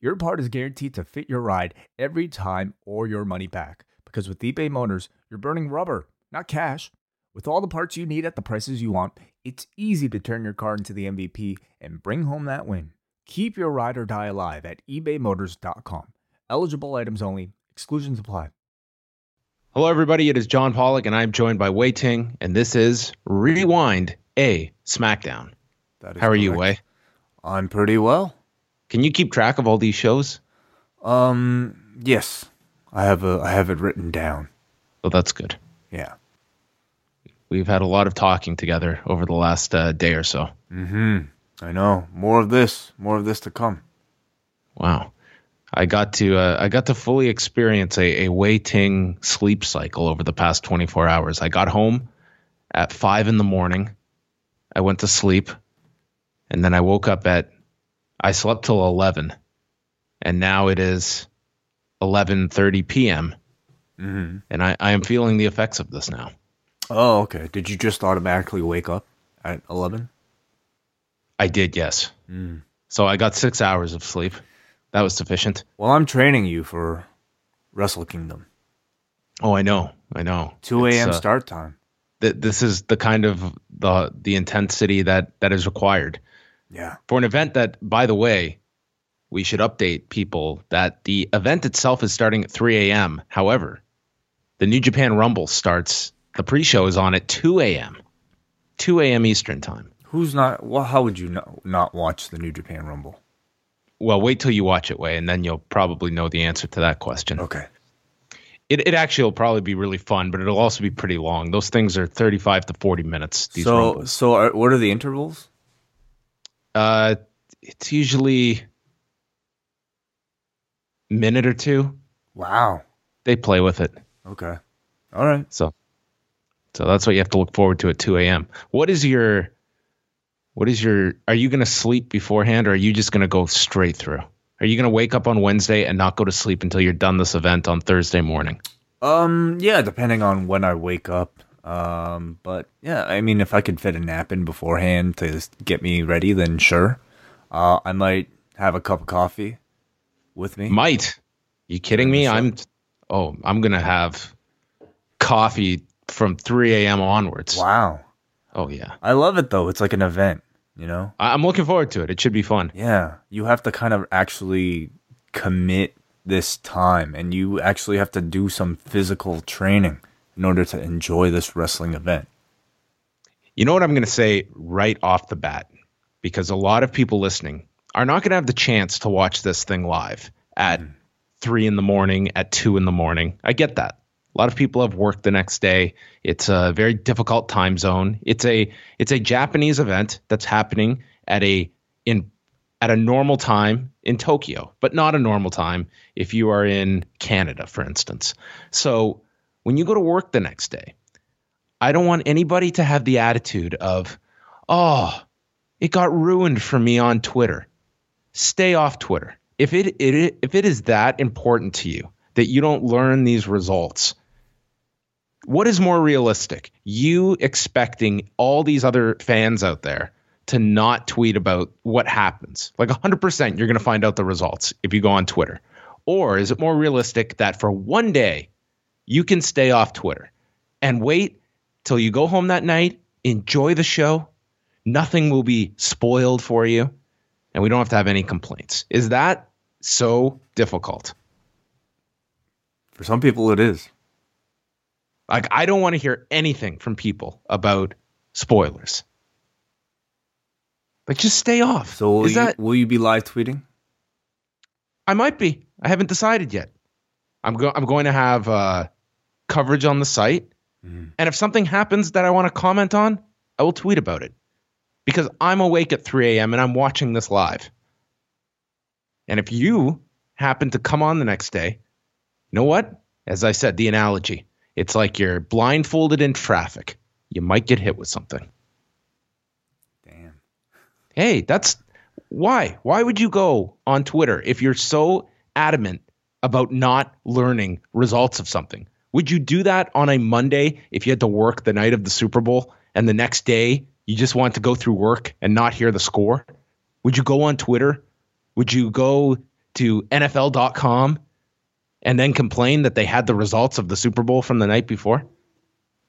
your part is guaranteed to fit your ride every time or your money back. Because with eBay Motors, you're burning rubber, not cash. With all the parts you need at the prices you want, it's easy to turn your car into the MVP and bring home that win. Keep your ride or die alive at ebaymotors.com. Eligible items only, exclusions apply. Hello, everybody. It is John Pollock, and I'm joined by Wai Ting, and this is Rewind A SmackDown. How are you, correct. Wai? I'm pretty well. Can you keep track of all these shows? Um, yes, I have a I have it written down. Oh, that's good. Yeah. We've had a lot of talking together over the last uh, day or so. Mm-hmm. I know. More of this. More of this to come. Wow. I got to uh, I got to fully experience a, a Wai Ting sleep cycle over the past 24 hours. I got home at five in the morning. I went to sleep, and then I woke up at I slept till 11, and now it is 11:30 p.m. Mm-hmm. and I, I am feeling the effects of this now. Oh, okay. Did you just automatically wake up at eleven? I did, yes. Mm. So I got six hours of sleep. That was sufficient. Well, I'm training you for Wrestle Kingdom. Oh, I know, I know. Two a.m. uh, start time. th- this is the kind of the the intensity that that is required Yeah. for an event that by the Wai we should update people that the event itself is starting at 3 a.m however the new japan rumble starts the pre-show is on at 2 a.m 2 a.m eastern time Who's not? Well, how would you not not watch the New Japan Rumble? well wait till you watch it way and then you'll probably know the answer to that question Okay. it, it actually will probably be really fun but it'll also be pretty long those things are 35 to 40 minutes these so, rumbles so are, what are the intervals? Uh, it's usually minute or two. Wow. They play with it, Okay. All right. so so that's what you have to look forward to at 2 a.m. What is your what is your? Are you gonna sleep beforehand, or are you just gonna go straight through? Are you gonna wake up on Wednesday and not go to sleep until you're done this event on Thursday morning? Um. Yeah. Depending on when I wake up. Um. But yeah. I mean, if I could fit a nap in beforehand to get me ready, then sure. Uh. I might have a cup of coffee with me. Might. You kidding me? I'm. Oh, I'm gonna have coffee from 3 a.m. onwards. wow. Oh yeah, I love it though. It's like an event. You know. I- I'm looking forward to it. It should be fun. Yeah, you have to kind of actually commit this time and you actually have to do some physical training in order to enjoy this wrestling event. You know what I'm going to say right off the bat? Because a lot of people listening are not going to have the chance to watch this thing live at hmm. three in the morning, at two in the morning. I get that. A lot of people have work the next day. It's a very difficult time zone. It's a it's a Japanese event that's happening at a in at a normal time in Tokyo, but not a normal time if you are in Canada, for instance. So when you go to work the next day, I don't want anybody to have the attitude of, oh, it got ruined for me on Twitter. Stay off Twitter. If it, it if it is that important to you that you don't learn these results, what is more realistic? You expecting all these other fans out there to not tweet about what happens. Like 100% you're going to find out the results if you go on Twitter. Or is it more realistic that for one day you can stay off Twitter and wait till you go home that night, enjoy the show, nothing will be spoiled for you, and we don't have to have any complaints. Is that so difficult? For some people, it is. Like, I don't want to hear anything from people about spoilers. Like, just stay off. So, will Is you, that will you be live tweeting? I might be. I haven't decided yet. I'm go- I'm going to have uh, coverage on the site, Mhm. and if something happens that I want to comment on, I will tweet about it because I'm awake at 3 a.m. and I'm watching this live. And if you happen to come on the next day, you know what? as I said, the analogy. It's like you're blindfolded in traffic. You might get hit with something. Damn. Hey, that's why. Why would you go on Twitter if you're so adamant about not learning results of something? Would you do that on a Monday if you had to work the night of the Super Bowl and the next day you just want to go through work and not hear the score? Would you go on Twitter? Would you go to NFL.com and then complain that they had the results of the Super Bowl from the night before?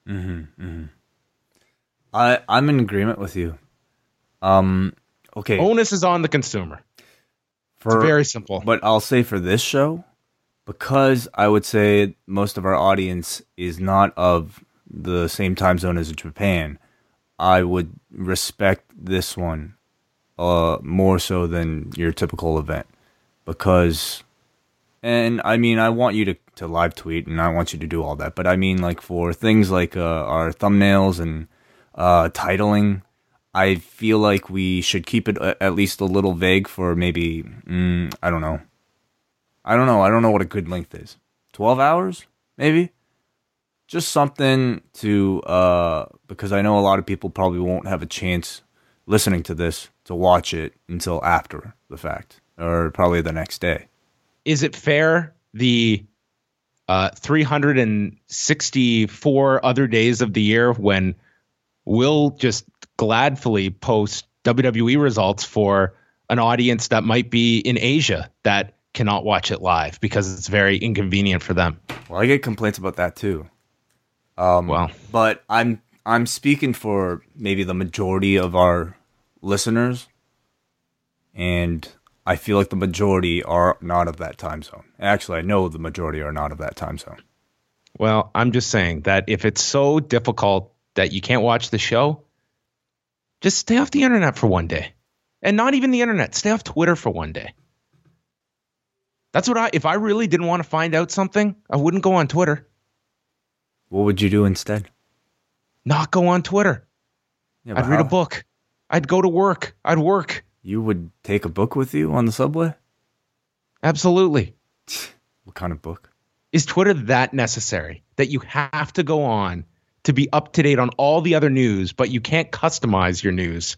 Mm-hmm, mm-hmm. I I'm in agreement with you. Um, okay. Onus is on the consumer. For, it's very simple. But I'll say for this show, because I would say most of our audience is not of the same time zone as Japan, I would respect this one uh, more so than your typical event. Because and I mean I want you to, to live tweet and I want you to do all that but I mean like for things like uh, our thumbnails and uh, titling I feel like we should keep it at least a little vague for maybe mm, I don't know I don't know. I don't know what a good length is. 12 hours maybe? Just something to uh because I know a lot of people probably won't have a chance listening to this to watch it until after the fact or probably the next day. Is it fair the uh, 364 other days of the year when we'll just gladfully post WWE results for an audience that might be in Asia that cannot watch it live because it's very inconvenient for them. Well, I get complaints about that too. Um, well, but I'm I'm speaking for maybe the majority of our listeners, and I feel like the majority are not of that time zone. Actually, I know the majority are not of that time zone. Well, I'm just saying that if it's so difficult that you can't watch the show, just stay off the internet for one day. And not even the internet, stay off Twitter for one day. That's what I if I really didn't want to find out something, I wouldn't go on Twitter. What would you do instead? Not go on Twitter. Yeah, I'd read how? a book. I'd go to work. I'd work. You would take a book with you on the subway? Absolutely. what kind of book? Is Twitter that necessary that you have to go on to be up to date on all the other news, but you can't customize your news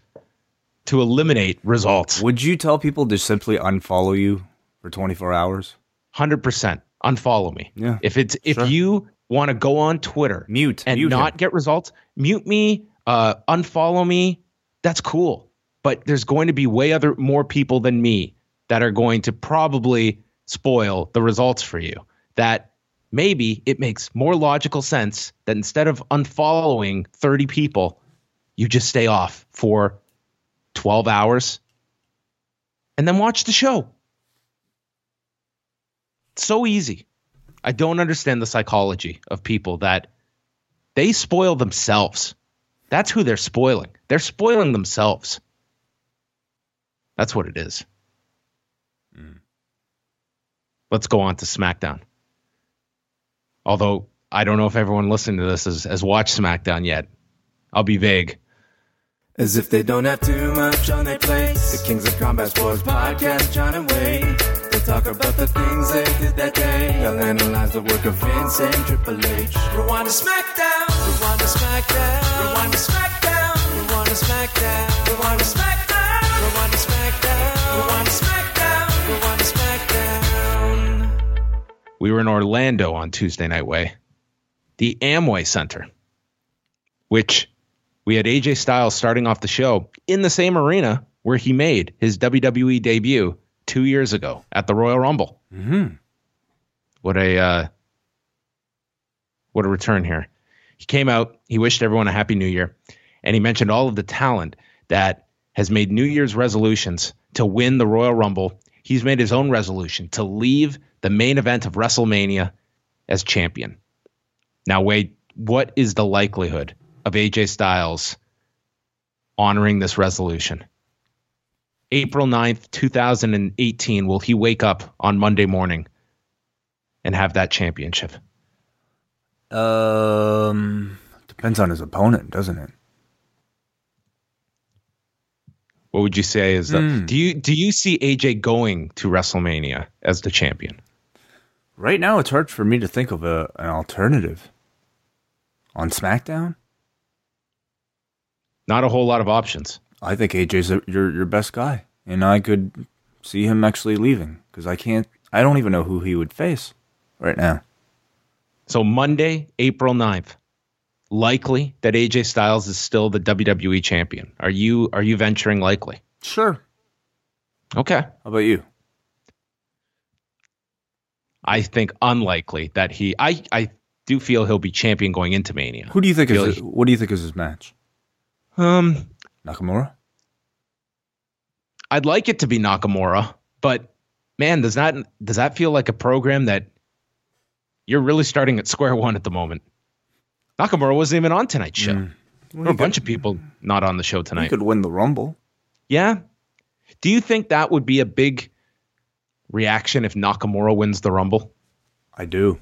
to eliminate results? Would you tell people to simply unfollow you for 24 hours? 100% unfollow me. Yeah. If it's if sure. you want to go on Twitter, mute and mute not him. get results, mute me, uh, unfollow me. That's cool. But there's going to be way other more people than me that are going to probably spoil the results for you. That maybe it makes more logical sense that instead of unfollowing 30 people, you just stay off for 12 hours and then watch the show. So easy. I don't understand the psychology of people that they spoil themselves. That's who they're spoiling. They're spoiling themselves. That's what it is. Mm. Let's go on to SmackDown. Although I don't know if everyone listening to this has, has watched SmackDown yet. I'll be vague. As if they don't have too much on their plate. The Kings of Combat Sports podcast, John and Wade. They talk about the things they did that day. They'll analyze the work of Vince and Triple H. Rewind to SmackDown. Rewind to SmackDown. Rewind to SmackDown. Rewind to SmackDown. Rewind to SmackDown. Rewind to SmackDown. Rewind to SmackDown. Rewind to SmackDown. We were in Orlando on Tuesday Night Wai, the Amway Center, which we had AJ Styles starting off the show in the same arena where he made his WWE debut two years ago at the Royal Rumble. Mm-hmm. What a uh, what a return here. He came out, he wished everyone a happy new year, and he mentioned all of the talent that has made New Year's resolutions to win the Royal Rumble. He's made his own resolution to leave the main event of WrestleMania as champion. Now, Wade, what is the likelihood of AJ Styles honoring this resolution. April 9th, 2018, will he wake up on Monday morning and have that championship? Um, depends on his opponent, doesn't it? What would you say is the, mm. do you do you see AJ going to WrestleMania as the champion? Right now, it's hard for me to think of a, an alternative. On SmackDown, Not a whole lot of options. I think AJ's a, your your best guy, and I could see him actually leaving because I can't. I don't even know who he would face right now. So Monday, April 9th, likely that AJ Styles is still the WWE champion. Are you are you venturing likely? Sure. Okay. How about you? I think unlikely that he I I do feel he'll be champion going into Mania. Who do you think is? What do you think is his match? Um Nakamura. I'd like it to be Nakamura, but man, does that does that feel like a program that you're really starting at square one at the moment? Nakamura wasn't even on tonight's show. Mm. There were a bunch of people not on the show He tonight. could win the Rumble. Yeah. Do you think that would be a big reaction if Nakamura wins the Rumble? I do.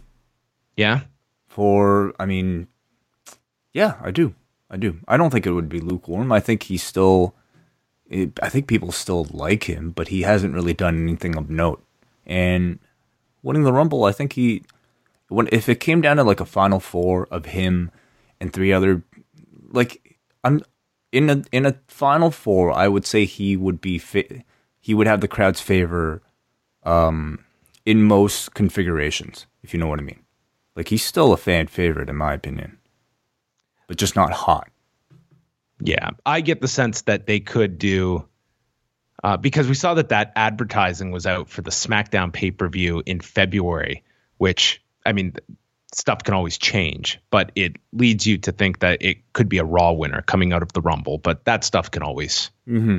Yeah. For I mean, yeah, I do. I do. I don't think it would be lukewarm. I think he's still. It, I think people still like him, but he hasn't really done anything of note. And winning the Rumble, I think he. When if it came down to like a final four of him and three other, like I'm in a in a final four, I would say he would be fit. He would have the crowd's favor, um, in most configurations, if you know what I mean. Like he's still a fan favorite in my opinion, but just not hot. Yeah. I get the sense that they could do uh, because we saw that that advertising was out for the SmackDown pay per view in February, which I mean, stuff can always change, but it leads you to think that it could be a Raw winner coming out of the Rumble. But that stuff can always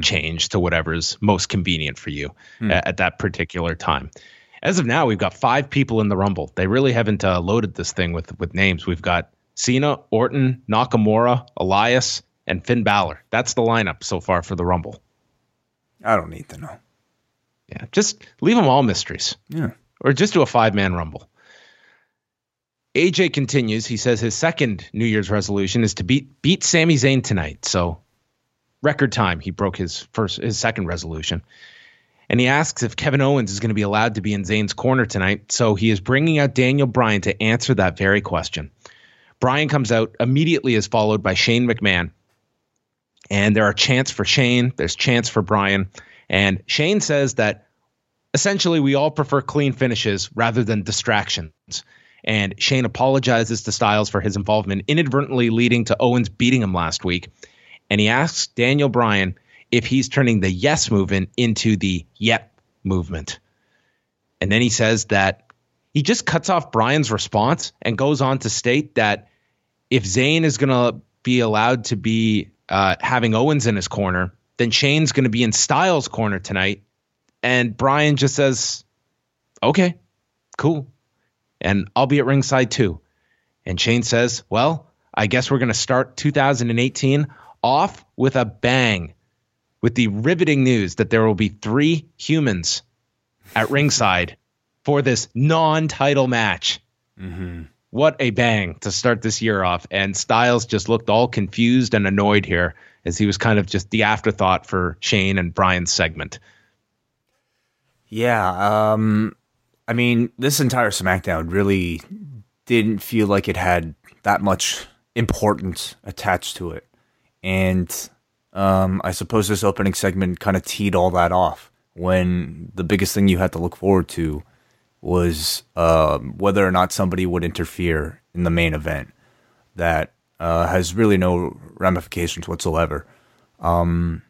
change to whatever's most convenient for you a- at, that particular time. As of now, we've got five people in the Rumble. They really haven't uh, loaded this thing with with names. We've got Cena, Orton, Nakamura, Elias, and Finn Balor. That's the lineup so far for the Rumble. I don't need to know. Yeah, just leave them all mysteries Yeah. or just do a five man rumble. AJ continues. He says his second New Year's resolution is to beat beat Sami Zayn tonight. So record time he broke his first his second resolution. And he asks if Kevin Owens is going to be allowed to be in Zayn's corner tonight. So he is bringing out Daniel Bryan to answer that very question. Bryan comes out immediately is followed by Shane McMahon. And there are chants for Shane, there's chants for Bryan. and Shane says that essentially we all prefer clean finishes rather than distractions. And Shane apologizes to Styles for his involvement, inadvertently leading to Owens beating him last week. And he asks Daniel Bryan if he's turning the yes movement into the yep movement. And then he says that he just cuts off Bryan's response and goes on to state that if Zayn is going to be allowed to be uh, having Owens in his corner, then Shane's going to be in Styles' corner tonight. And Bryan just says, okay, cool. And I'll be at ringside too. And Shane says, well, I guess we're going to start 2018 off with a bang with the riveting news that there will be three humans at ringside for this non title match. What a bang to start this year off. And Styles just looked all confused and annoyed here as he was kind of just the afterthought for Shane and Bryan's segment. Yeah, um I mean, this entire SmackDown really didn't feel like it had that much importance attached to it. And um I suppose this opening segment kind of teed all that off when the biggest thing you had to look forward to was um, whether or not somebody would interfere in the main event that uh, has really no ramifications whatsoever. Um,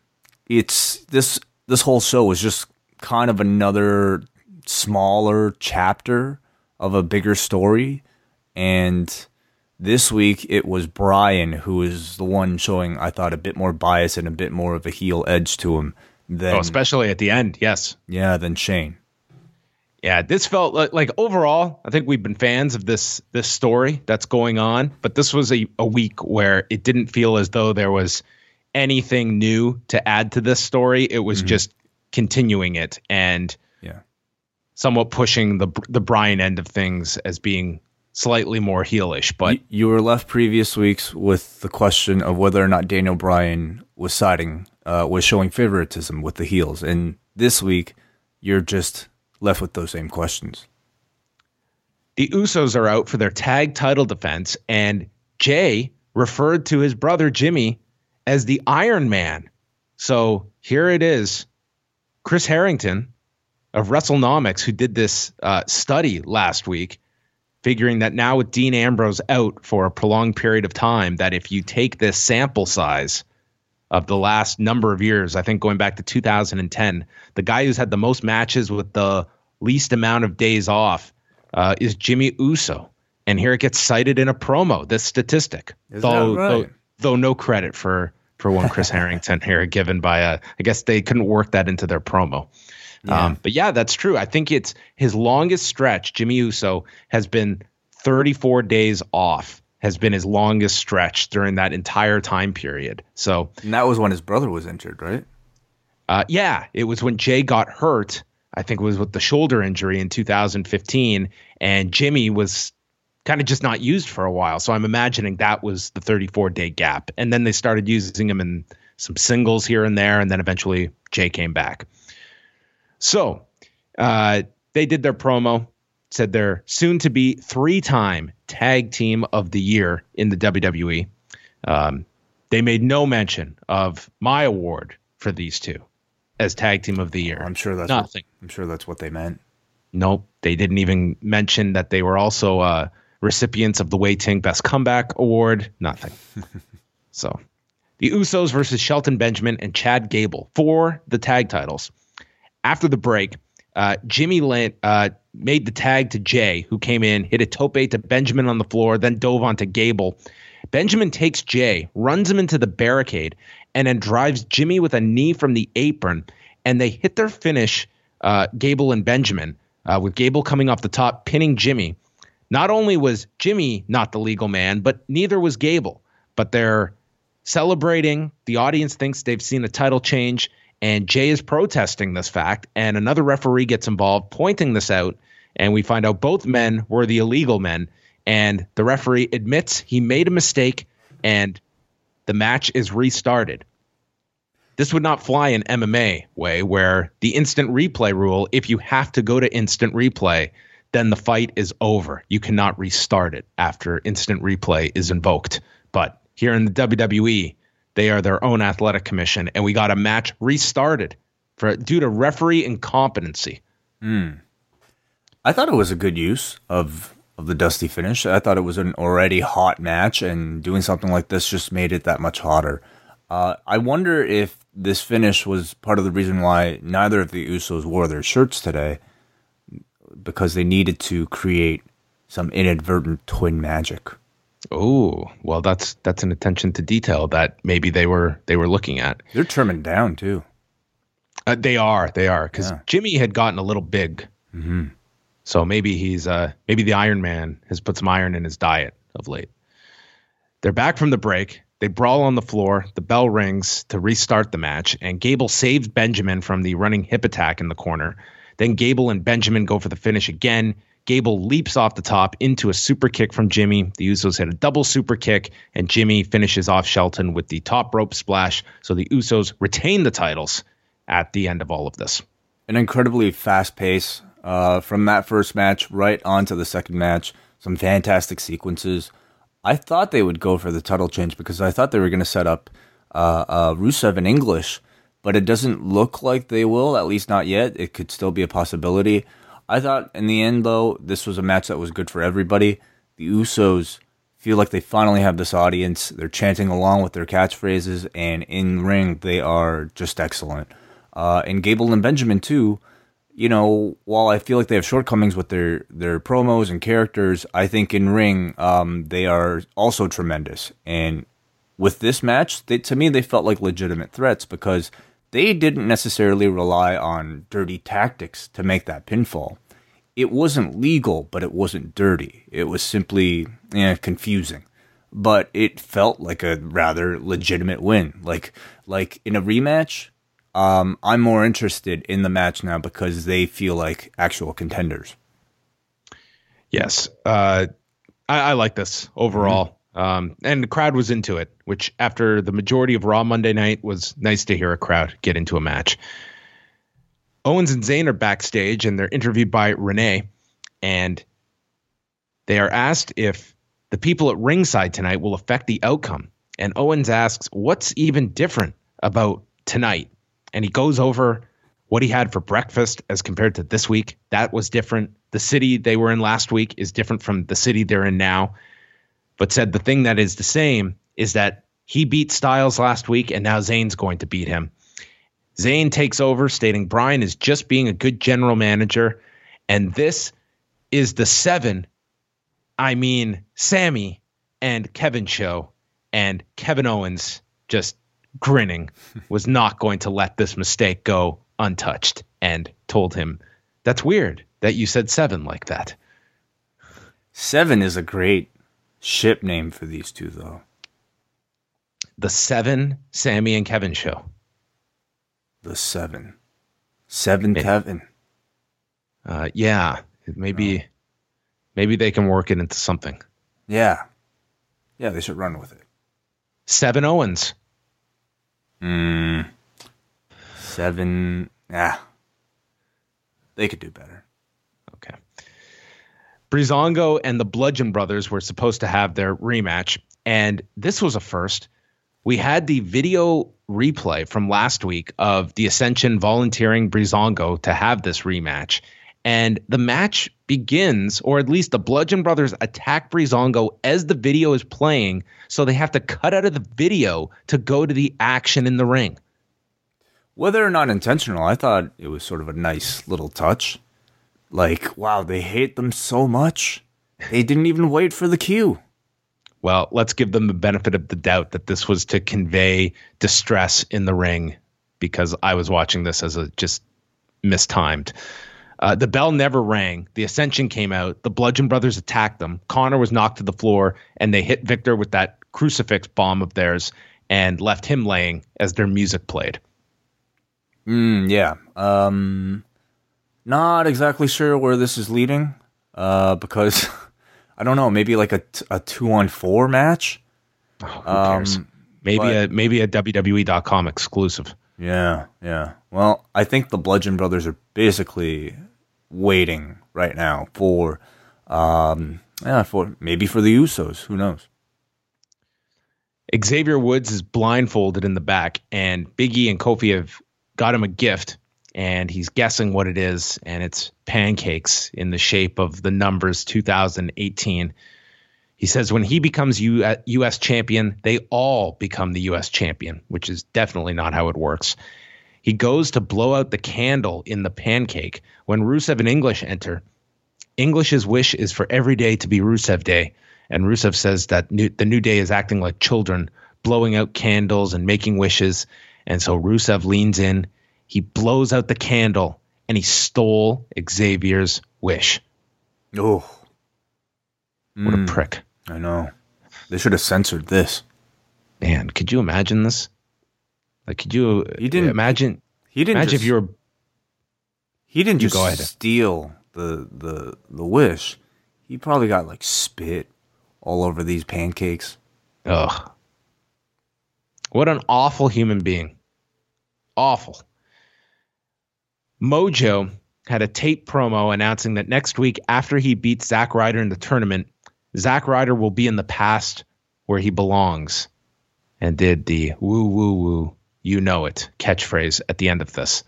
it's this this whole show was just kind of another smaller chapter of a bigger story, and this week it was Bryan who was the one showing I thought a bit more bias and a bit more of a heel edge to him than Oh, especially at the end. Yes. yeah than Shane. Yeah, this felt like, like overall, I think we've been fans of this this story that's going on, but this was a, a week where it didn't feel as though there was anything new to add to this story. It was just continuing it and Yeah. somewhat pushing the the Bryan end of things as being slightly more heelish. But you, you were left previous weeks with the question of whether or not Daniel Bryan was siding, uh, was showing favoritism with the heels, and this week you're just left with those same questions. the Usos are out for their tag title defense, and Jay referred to his brother Jimmy as the Iron Man. So here it is. Chris Harrington of WrestleNomics, who did this uh, study last week, figuring that now with Dean Ambrose out for a prolonged period of time, that if you take this sample size of the last number of years, I think going back to 2010, the guy who's had the most matches with the least amount of days off uh, is Jimmy Uso. And here it gets cited in a promo, this statistic. Is though, right? though, though no credit for for one Chris Harrington here given by a I guess they couldn't work that into their promo. Um, but yeah, that's true. I think it's his longest stretch, Jimmy Uso, has been 34 days off, has been his longest stretch during that entire time period. So And that was when his brother was injured, right? uh, yeah, it was when Jay got hurt. I think it was with the shoulder injury in 2015, and Jimmy was kind of just not used for a while. So I'm imagining that was the 34 day gap, and then they started using him in some singles here and there, and then eventually Jay came back. So uh, they did their promo, said they're soon to be three time tag team of the year in the WWE. Um, they made no mention of my award for these two as tag team of the year. I'm sure that's Nothing. What, I'm sure that's what they meant. Nope. They didn't even mention that they were also uh, recipients of the Wai Ting Best Comeback Award. Nothing. so the Usos versus Shelton Benjamin and Chad Gable for the tag titles. After the break, uh, Jimmy Lane, uh, made the tag to Jay, who came in, hit a tope to Benjamin on the floor, then dove onto Gable. Benjamin takes Jay, runs him into the barricade, and then drives Jimmy with a knee from the apron. And they hit their finish, uh, Gable and Benjamin, uh, with Gable coming off the top, pinning Jimmy. Not only was Jimmy not the legal man, but neither was Gable. But they're celebrating. The audience thinks they've seen a title change, and Jay is protesting this fact. And another referee gets involved, pointing this out. And we find out both men were the illegal men. And the referee admits he made a mistake, and the match is restarted. This would not fly in MMA Wai, where the instant replay rule, if you have to go to instant replay, then the fight is over. You cannot restart it after instant replay is invoked. But here in the WWE, they are their own athletic commission, and we got a match restarted for due to referee incompetency. I thought it was a good use of of the dusty finish. I thought it was an already hot match, and doing something like this just made it that much hotter. Uh, I wonder if this finish was part of the reason why neither of the Usos wore their shirts today, because they needed to create some inadvertent twin magic. Oh, well, that's that's an attention to detail that maybe they were they were looking at. They're trimming down too. Uh, they are, they are, because Yeah. Jimmy had gotten a little big, Mm-hmm. so maybe he's uh maybe the Iron Man has put some iron in his diet of late. They're back from the break. They brawl on the floor. The bell rings to restart the match, and Gable saves Benjamin from the running hip attack in the corner. Then Gable and Benjamin go for the finish again. Gable leaps off the top into a super kick from Jimmy. The Usos hit a double super kick, and Jimmy finishes off Shelton with the top rope splash. So the Usos retain the titles at the end of all of this. an incredibly fast pace uh, from that first match right on to the second match. Some fantastic sequences. I thought they would go for the title change because I thought they were going to set up uh, uh, Rusev in English, but it doesn't look like they will, at least not yet. It could still be a possibility. I thought in the end, though, this was a match that was good for everybody. The Usos feel like they finally have this audience. They're chanting along with their catchphrases, and in ring, they are just excellent. Uh, and Gable and Benjamin too. You know, while I feel like they have shortcomings with their their promos and characters, I think in ring um, they are also tremendous. And with this match, they, to me, they felt like legitimate threats because they didn't necessarily rely on dirty tactics to make that pinfall. It wasn't legal, but it wasn't dirty. It was simply eh, confusing but it felt like a rather legitimate win. Like like in a rematch, um, I'm more interested in the match now because they feel like actual contenders. Yes, uh, I, I like this overall, um, and the crowd was into it. Which, after the majority of Raw Monday night, was nice to hear a crowd get into a match. Owens and Zayn are backstage, and they're interviewed by Renee, and They are asked if the people at ringside tonight will affect the outcome. And Owens asks, What's even different about tonight? And he goes over what he had for breakfast as compared to this week. That was different. The city they were in last week is different from the city they're in now. But said the thing that is the same is that he beat Styles last week and now Zayn's going to beat him. Zayn takes over, stating Bryan is just being a good general manager. And this is the seven, I mean, Sami and Kevin show. And Kevin Owens just grinning was not going to let this mistake go untouched and told him, That's weird that you said seven like that. Seven is a great ship name for these two, though. The seven Sami and Kevin show. The seven. Seven It- Kevin. Uh, yeah, maybe, maybe they can work it into something. Yeah. Yeah, they should run with it. Seven Owens. Mm. Seven. Yeah. They could do better. Breezango and the Bludgeon Brothers were supposed to have their rematch, and this was a first. We had the video replay from last week of the Ascension volunteering Breezango to have this rematch. And the match begins, or at least the Bludgeon Brothers attack Breezango as the video is playing. So they have to cut out of the video to go to the action in the ring. Whether or not intentional, I thought it was sort of a nice little touch. Like, wow, they hate them so much. They didn't even wait for the cue. Well, let's give them the benefit of the doubt that this was to convey distress in the ring because I was watching this as a just mistimed. Uh, the bell never rang. The Ascension came out. The Bludgeon Brothers attacked them. Connor was knocked to the floor, and they hit Victor with that crucifix bomb of theirs and left him laying as their music played. Mm, yeah. Um, not exactly sure where this is leading. Uh, because I don't know. Maybe like a, a two on four match. Oh, who cares? Um, maybe but- a maybe a WWE.com exclusive. Yeah, yeah. Well, I think the Bludgeon Brothers are basically waiting right now for, um, yeah, for maybe for the Usos. Who knows? Xavier Woods is blindfolded in the back, and Biggie and Kofi have got him a gift, and he's guessing what it is, and it's pancakes in the shape of the numbers 2018. He says when he becomes U- uh, U.S. champion, they all become the U.S. champion, which is definitely not how it works. He goes to blow out the candle in the pancake when Rusev and English enter. English's wish is for every day to be Rusev Day. And Rusev says that new, the new day is acting like children, blowing out candles and making wishes. And so Rusev leans in, he blows out the candle, and he stole Xavier's wish. Oh, What a hmm. prick. I know. They should have censored this. Man, could you imagine this? Like, could you He didn't- imagine? He didn't. Imagine just, if you were He didn't just go ahead. steal the the the wish. He probably got like spit all over these pancakes. Ugh. What an awful human being. Awful. Mojo had a tape promo announcing that next week, after he beats Zack Ryder in the tournament, Zack Ryder will be in the past where he belongs. And did the woo woo woo, you know it catchphrase at the end of this.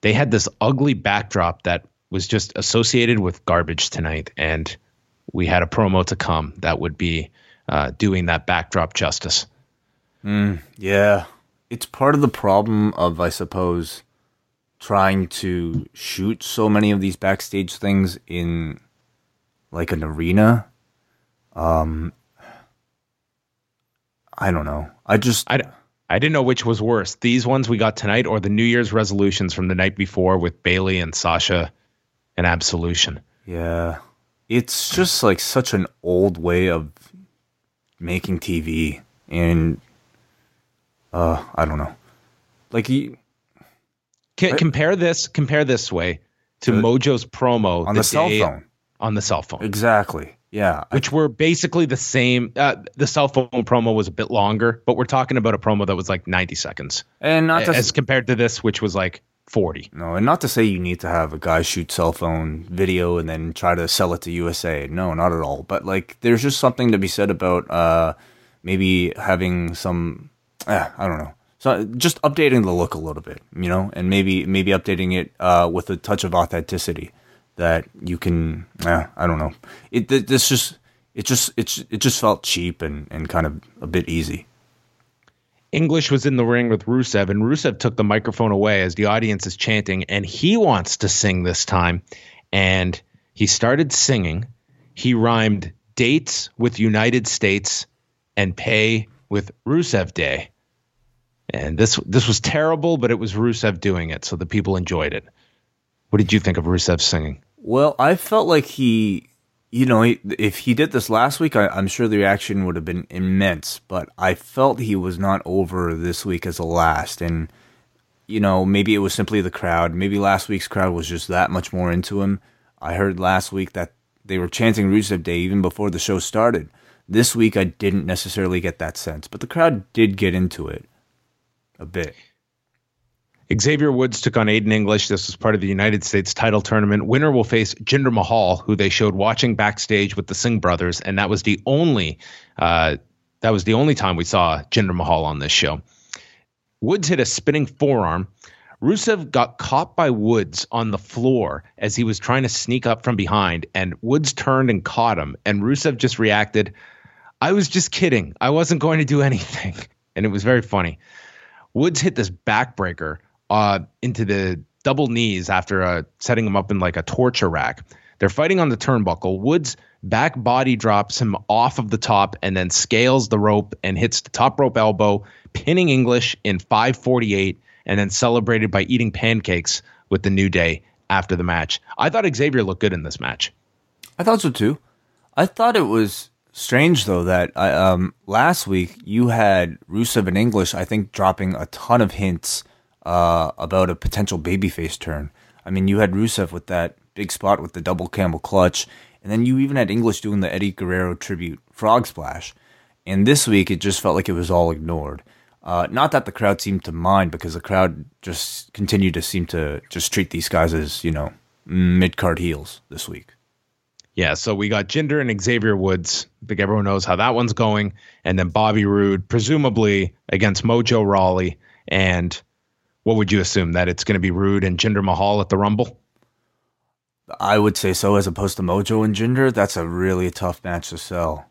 They had this ugly backdrop that was just associated with garbage tonight. And we had a promo to come that would be uh, doing that backdrop justice. Yeah, it's part of the problem of, I suppose, trying to shoot so many of these backstage things in like an arena. Um, I don't know. I just I, I didn't know which was worse these ones we got tonight or the New Year's resolutions from the night before with Bayley and Sasha and Absolution. yeah, it's just like such an old way of making TV, and uh, I don't know. Like he, C- compare this compare this way to To- Mojo's promo on the, cell day- phone, on the cell phone. exactly. Yeah, I- which were basically the same. Uh, the cell phone promo was a bit longer, but we're talking about a promo that was like 90 seconds and not to as compared to this, which was like 40. No, and not to say you need to have a guy shoot cell phone video and then try to sell it to USA. No, not at all. But like, there's just something to be said about uh, maybe having some. Eh, I don't know. So just updating the look a little bit, you know, and maybe maybe updating it uh, with a touch of authenticity that you can. I don't know. It this just it just it's it just felt cheap and and kind of a bit easy. English was in the ring with Rusev, and Rusev took the microphone away as the audience is chanting, and he wants to sing this time. And he started singing. He rhymed dates with United States and pay with Rusev Day. And this this was terrible, but it was Rusev doing it, so the people enjoyed it. What did you think of Rusev singing? Well, I felt like he you know, if he did this last week, I, am sure the reaction would have been immense. But I felt he was not over this week as a last, and you know, maybe it was simply the crowd. Maybe last week's crowd was just that much more into him. I heard last week that they were chanting Rusev Day even before the show started. This week, I didn't necessarily get that sense, but the crowd did get into it a bit. Xavier Woods took on Aiden English. This was part of the United States title tournament. Winner will face Jinder Mahal, who they showed watching backstage with the Singh brothers, and that was the only uh, that was the only time we saw Jinder Mahal on this show. Woods hit a spinning forearm. Rusev got caught by Woods on the floor as he was trying to sneak up from behind, and Woods turned and caught him. And Rusev just reacted, I was just kidding. I wasn't going to do anything. And it was very funny. Woods hit this backbreaker uh, into the double knees after uh, setting him up in like a torture rack. They're fighting on the turnbuckle. Woods back body drops him off of the top and then scales the rope and hits the top rope elbow, pinning English in 548 and then celebrated by eating pancakes with the New Day after the match. I thought Xavier looked good in this match. I thought so too. I thought it was strange though that I, um, last week you had Rusev and English, I think, dropping a ton of hints uh, about a potential babyface turn. I mean, you had Rusev with that big spot with the double camel clutch, and then you even had English doing the Eddie Guerrero tribute frog splash. And this week, it just felt like it was all ignored. Uh, not that the crowd seemed to mind, because the crowd just continued to seem to just treat these guys as you know mid card heels this week. Yeah, so we got Jinder and Xavier Woods. I think everyone knows how that one's going. And then Bobby Roode, presumably against Mojo Rawley. And what would you assume that it's going to be Roode and Jinder Mahal at the Rumble? I would say so, as opposed to Mojo and Jinder. That's a really tough match to sell.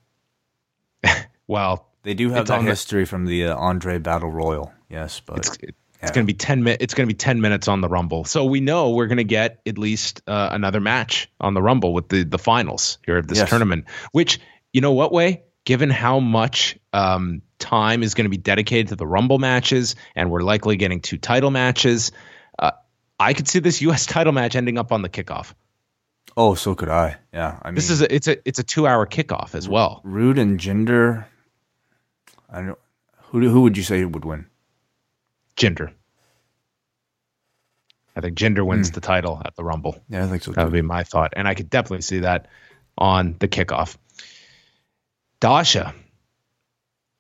well, they do have that history the, from the uh, Andre Battle Royal. Yes, but it's, it's going to be ten minutes. It's going to be ten minutes on the Rumble, so we know we're going to get at least uh, another match on the Rumble with the the finals here of this yes. tournament. Which you know what Wai, given how much um, time is going to be dedicated to the Rumble matches, and we're likely getting two title matches. Uh, I could see this U.S. title match ending up on the kickoff. Oh, so could I. Yeah, I mean, this is a, it's a it's a two hour kickoff as well. Roode and Jinder. I don't. Who who would you say would win? Jinder. I think Jinder wins mm. the title at the Rumble. Yeah, I think so. Too. That would be my thought, and I could definitely see that on the kickoff. Dasha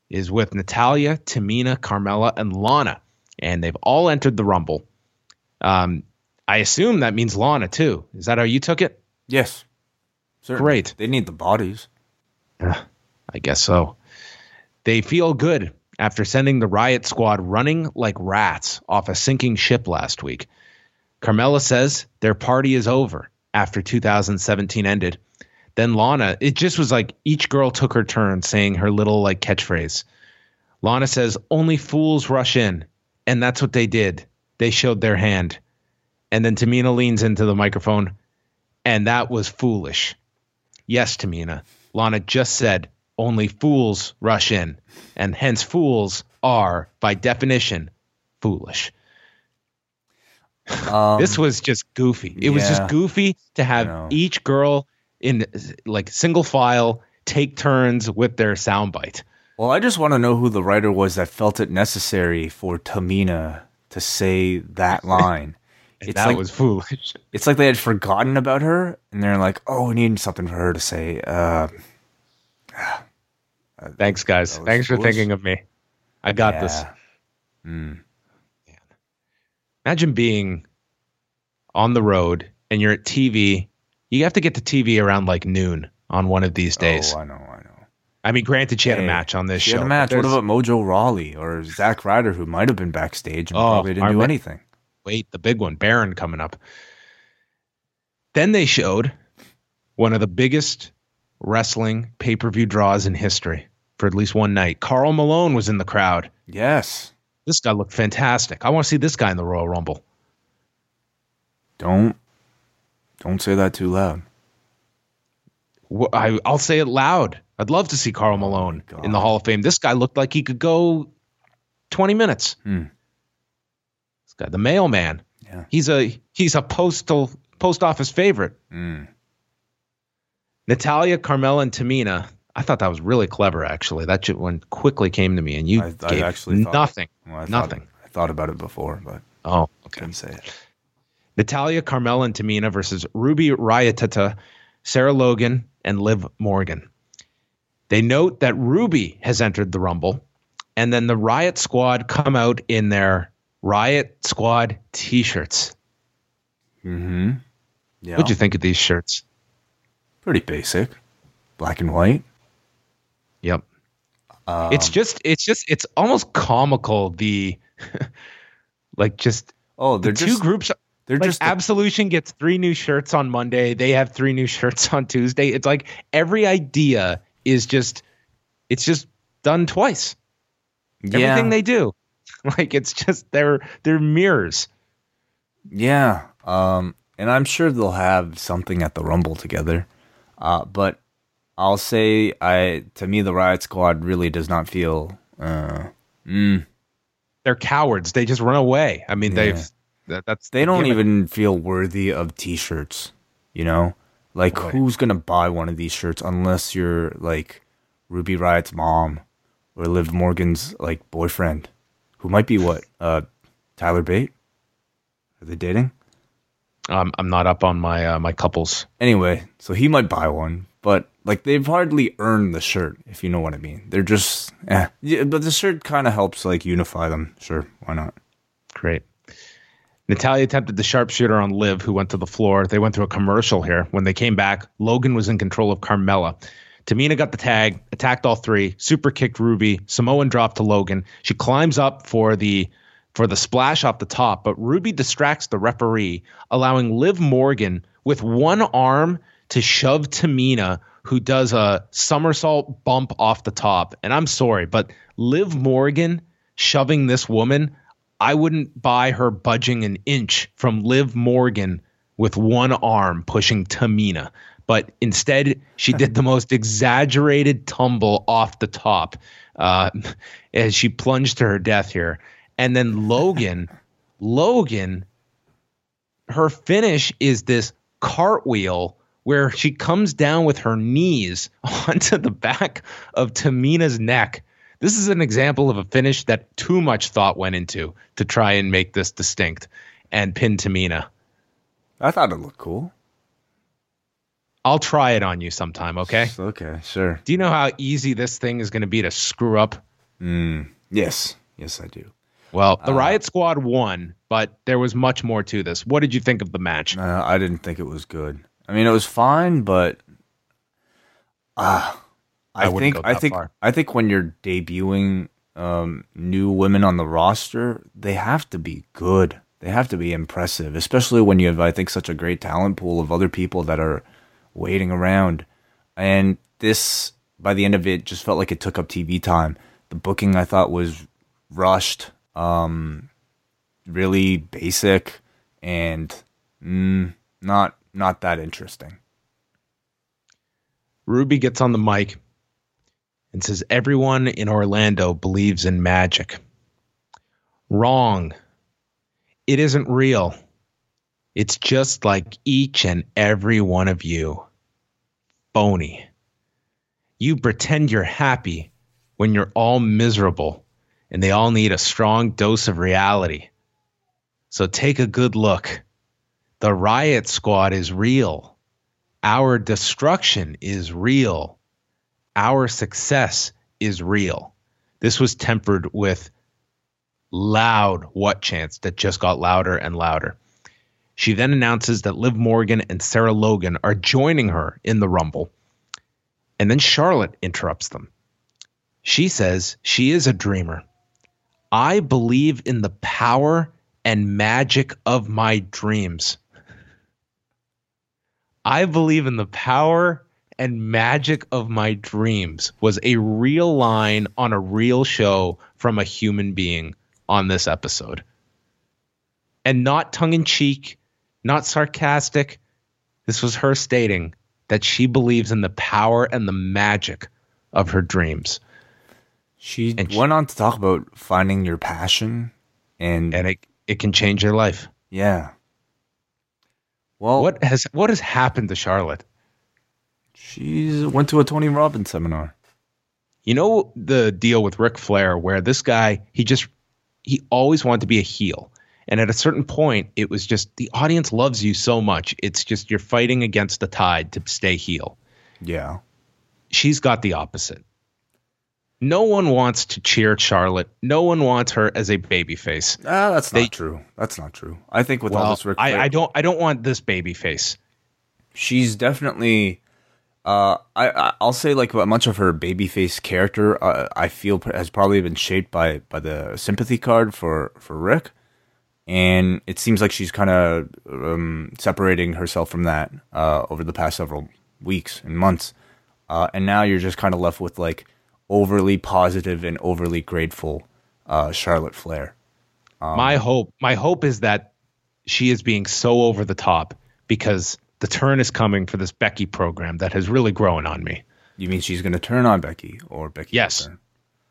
is with Natalya, Tamina, Carmella, and Lana, and they've all entered the Rumble. Um, I assume that means Lana too. Is that how you took it? Yes. Certainly. Great. They need the bodies. I guess so. They feel good after sending the Riot Squad running like rats off a sinking ship last week. Carmella says their party is over after 2017 ended then Lana, it just was like each girl took her turn saying her little like catchphrase. Lana says, Only fools rush in. And that's what they did. They showed their hand. And then Tamina leans into the microphone, and that was foolish. Yes, Tamina. Lana just said, Only fools rush in. And hence, fools are, by definition, foolish. Um, this was just goofy. It yeah, was just goofy to have each girl in like single file take turns with their soundbite. Well, I just want to know who the writer was that felt it necessary for Tamina to say that line. it's that like, was foolish. It's like they had forgotten about her, and they're like, "Oh, we need something for her to say." Uh, Thanks, guys. Thanks for thinking of me. I got yeah. this. Mm. Imagine being on the road and you're at TV. You have to get to TV around like noon on one of these days. Oh, I know, I know. I mean, granted, she had a match on this She show. had a match. What about Mojo Rawley or Zack Ryder, who might have been backstage and Oh, probably didn't do anything? wait, the big one, Baron coming up. Then they showed one of the biggest wrestling pay per view draws in history for at least one night. Karl Malone was in the crowd. Yes. This guy looked fantastic. I want to see this guy in the Royal Rumble. Don't don't say that too loud. Wh- I, I'll say it loud. I'd love to see Karl Malone in the Hall of Fame. This guy looked like he could go 20 minutes. Hmm. This guy, the mailman. Yeah. He's a he's a postal post office favorite. Mm. Natalya, Carmella, and Tamina. I thought that was really clever, actually. That one quickly came to me, and you I- I gave actually thought- nothing. Well, I thought- Nothing. I thought about it before, but Oh, okay. couldn't say it. Natalya, Carmella, and Tamina versus Ruby Riotata, Sarah Logan, and Liv Morgan. They note that Ruby has entered the Rumble, and then the Riot Squad come out in their Riot Squad t-shirts. Mm-hmm. Yeah. What'd you think of these shirts? Pretty basic. Black and white. Yep. Um, it's just it's just it's almost comical the like just oh, the they're two just groups they're like just Absolution gets three new shirts on Monday. They have three new shirts on Tuesday. It's like every idea is just it's just done twice. yeah, Everything they do. Like it's just they're they're mirrors. yeah. Um, and I'm sure they'll have something at the Rumble together. Uh, but I'll say I to me the Riot Squad really does not feel uh mm, They're cowards. They just run away. I mean, Yeah. they've that, that's they don't given. even feel worthy of t-shirts, you know? Like who's going to buy one of these shirts unless you're like Ruby Riott's mom or Liv Morgan's like boyfriend who might be what? Uh Tyler Bate? Are they dating? Um, I'm not up on my uh, my couples. Anyway, so he might buy one, but like they've hardly earned the shirt, if you know what I mean. They're just eh. Yeah, but the shirt kind of helps like unify them. Sure, why not? Great. Natalya attempted the sharpshooter on Liv, who went to the floor. They went through a commercial here. When they came back, Logan was in control of Carmella. Tamina got the tag, attacked all three, super kicked Ruby. Samoan dropped to Logan. She climbs up for the for the splash off the top, but Ruby distracts the referee, allowing Liv Morgan with one arm to shove Tamina, who does a somersault bump off the top. And I'm sorry, but Liv Morgan shoving this woman, I wouldn't buy her budging an inch from Liv Morgan with one arm pushing Tamina. But instead, she did the most exaggerated tumble off the top uh, as she plunged to her death here. And then Logan, Logan, her finish is this cartwheel where she comes down with her knees onto the back of Tamina's neck. This is an example of a finish that too much thought went into to try and make this distinct and pin Tamina. I thought it looked cool. I'll try it on you sometime, okay? Okay, sure. Do you know how easy this thing is going to be to screw up? Mm, yes, yes, I do. Well, the Riot Squad won, but there was much more to this. What did you think of the match? Uh, I didn't think it was good. I mean, it was fine, but ah, I, I think I think far. I think when you're debuting um, new women on the roster, they have to be good. They have to be impressive, especially when you have, I think, such a great talent pool of other people that are waiting around. And this, by the end of it, just felt like it took up TV time. The booking I thought was rushed, um, really basic, and mm, not not that interesting. Ruby gets on the mic and says, Everyone in Orlando believes in magic. Wrong. It isn't real. It's just like each and every one of you. Phony. You pretend you're happy when you're all miserable and they all need a strong dose of reality. So take a good look. The riot squad is real. Our destruction is real. Our success is real. This was tempered with loud what chants that just got louder and louder. She then announces that Liv Morgan and Sarah Logan are joining her in the Rumble. And then Charlotte interrupts them. She says she is a dreamer. I believe in the power and magic of my dreams. I believe in the power and magic of my dreams was a real line on a real show from a human being on this episode. And not tongue in cheek, not sarcastic. This was her stating that she believes in the power and the magic of her dreams. She And she- went on to talk about finding your passion and, And it, it can change your life. yeah. Well, What has what has happened to Charlotte? She's went to a Tony Robbins seminar. You know the deal with Ric Flair where this guy, he just he always wanted to be a heel. And at a certain point, it was just the audience loves you so much. It's just you're fighting against the tide to stay heel. Yeah. She's got the opposite. No one wants to cheer Charlotte. No one wants her as a babyface. Ah, that's They- not true. That's not true. I think with all this Ric Flair, I, I don't I don't want this babyface. she's definitely uh I, I i'll say like much of her babyface character uh, i feel has probably been shaped by by the sympathy card for for rick and it seems like she's kind of um separating herself from that uh over the past several weeks and months uh and now you're just kind of left with like overly positive and overly grateful uh charlotte flair my hope my hope is that she is being so over the top because the turn is coming for this Becky program that has really grown on me. you mean she's gonna turn on becky or becky Yes. turn?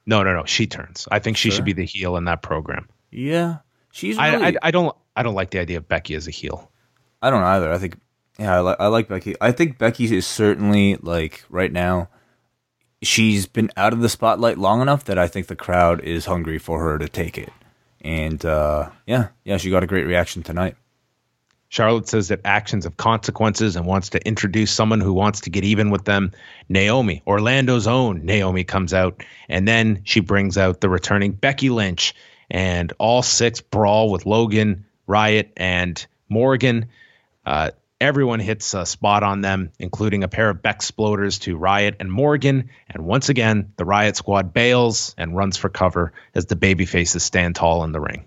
No, no, no. She turns. I think she Sure. should be the heel in that program. yeah she's I, I, I don't I don't like the idea of Becky as a heel. I don't either. I think, yeah, I, li- I like Becky. I think Becky is certainly like right now. She's been out of the spotlight long enough that I think the crowd is hungry for her to take it. And uh, yeah, yeah, she got a great reaction tonight. Charlotte says that actions have consequences and wants to introduce someone who wants to get even with them. Naomi, Orlando's own Naomi, comes out, and then she brings out the returning Becky Lynch, and all six brawl with Logan, Riott, and Morgan. Uh, everyone hits a spot on them, including a pair of Beck exploders to Riott and Morgan. And once again, the Riot squad bails and runs for cover as the babyfaces stand tall in the ring.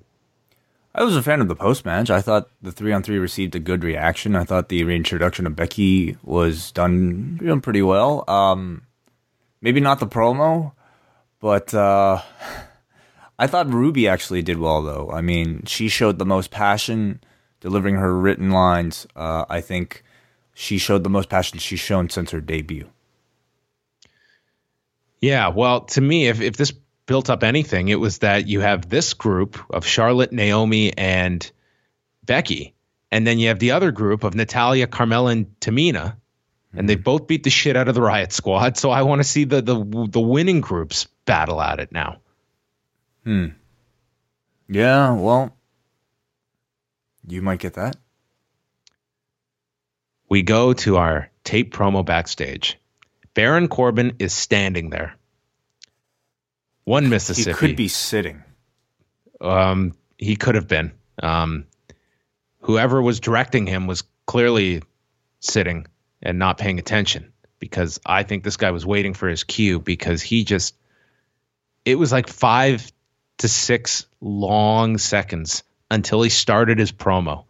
I was a fan of the post match. I thought the three on three received a good reaction. I thought the reintroduction of Becky was done, done pretty well. Um, maybe not the promo, but uh, I thought Ruby actually did well, though. I mean, she showed the most passion delivering her written lines. Uh, I think she showed the most passion she's shown since her debut. Yeah, well, to me, if, if this built up anything, it was that you have this group of Charlotte, Naomi, and Becky, and then you have the other group of Natalya, Carmella, and Tamina, and they both beat the shit out of the Riot Squad. So I want to see the the the winning groups battle at it now. Hmm. Yeah, well, you might get that. We go to our tape promo backstage. Baron Corbin is standing there. One Mississippi. He could be sitting. Um, he could have been. Um, whoever was directing him was clearly sitting and not paying attention because I think this guy was waiting for his cue because he just, it was like five to six long seconds until he started his promo.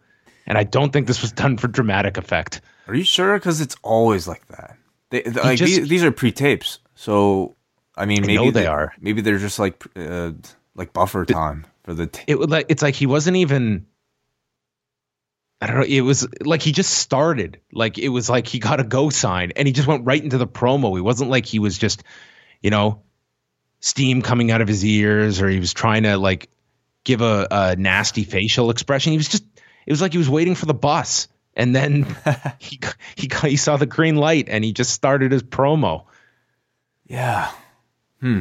And I don't think this was done for dramatic effect. Are you sure? Because it's always like that. They, they- like just- these, these are pre-tapes, so I mean, I maybe know they are. Maybe they're just like uh, like buffer time for the. T- It would like, it's like he wasn't even, I don't know. It was like he just started. Like it was like he got a go sign and he just went right into the promo. He wasn't like he was just, you know, steam coming out of his ears or he was trying to like give a, a nasty facial expression. He was just, it was like he was waiting for the bus. And then he he he saw the green light and he just started his promo. yeah. Hmm.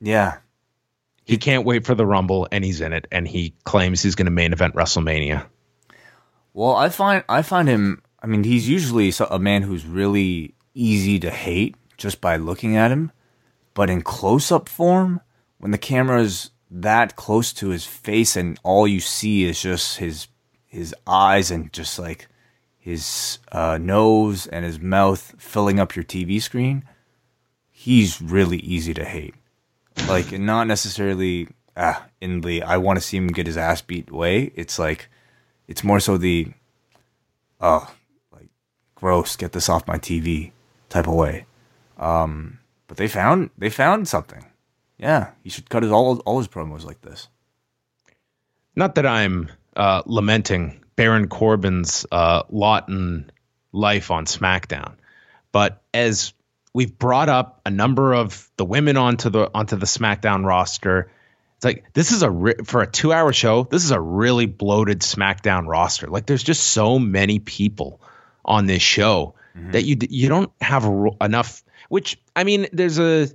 Yeah. He can't wait for the Rumble and he's in it and he claims he's going to main event WrestleMania. Well, I find I find him. I mean, he's usually a man who's really easy to hate just by looking at him, but in close-up form, when the camera's that close to his face and all you see is just his his eyes and just like his uh, nose and his mouth filling up your TV screen, he's really easy to hate. Like, not necessarily ah, in the I want to see him get his ass beat way. It's like, it's more so the, oh, like, gross, get this off my TV type of way. Um, but they found they found something. Yeah, he should cut his all all his promos like this. Not that I'm uh, lamenting Baron Corbin's uh, lot in life on SmackDown, but as we've brought up a number of the women onto the onto the SmackDown roster, it's like this is a re- for a two hour show. This is a really bloated SmackDown roster. Like there's just so many people on this show mm-hmm. that you you don't have enough. Which I mean, there's a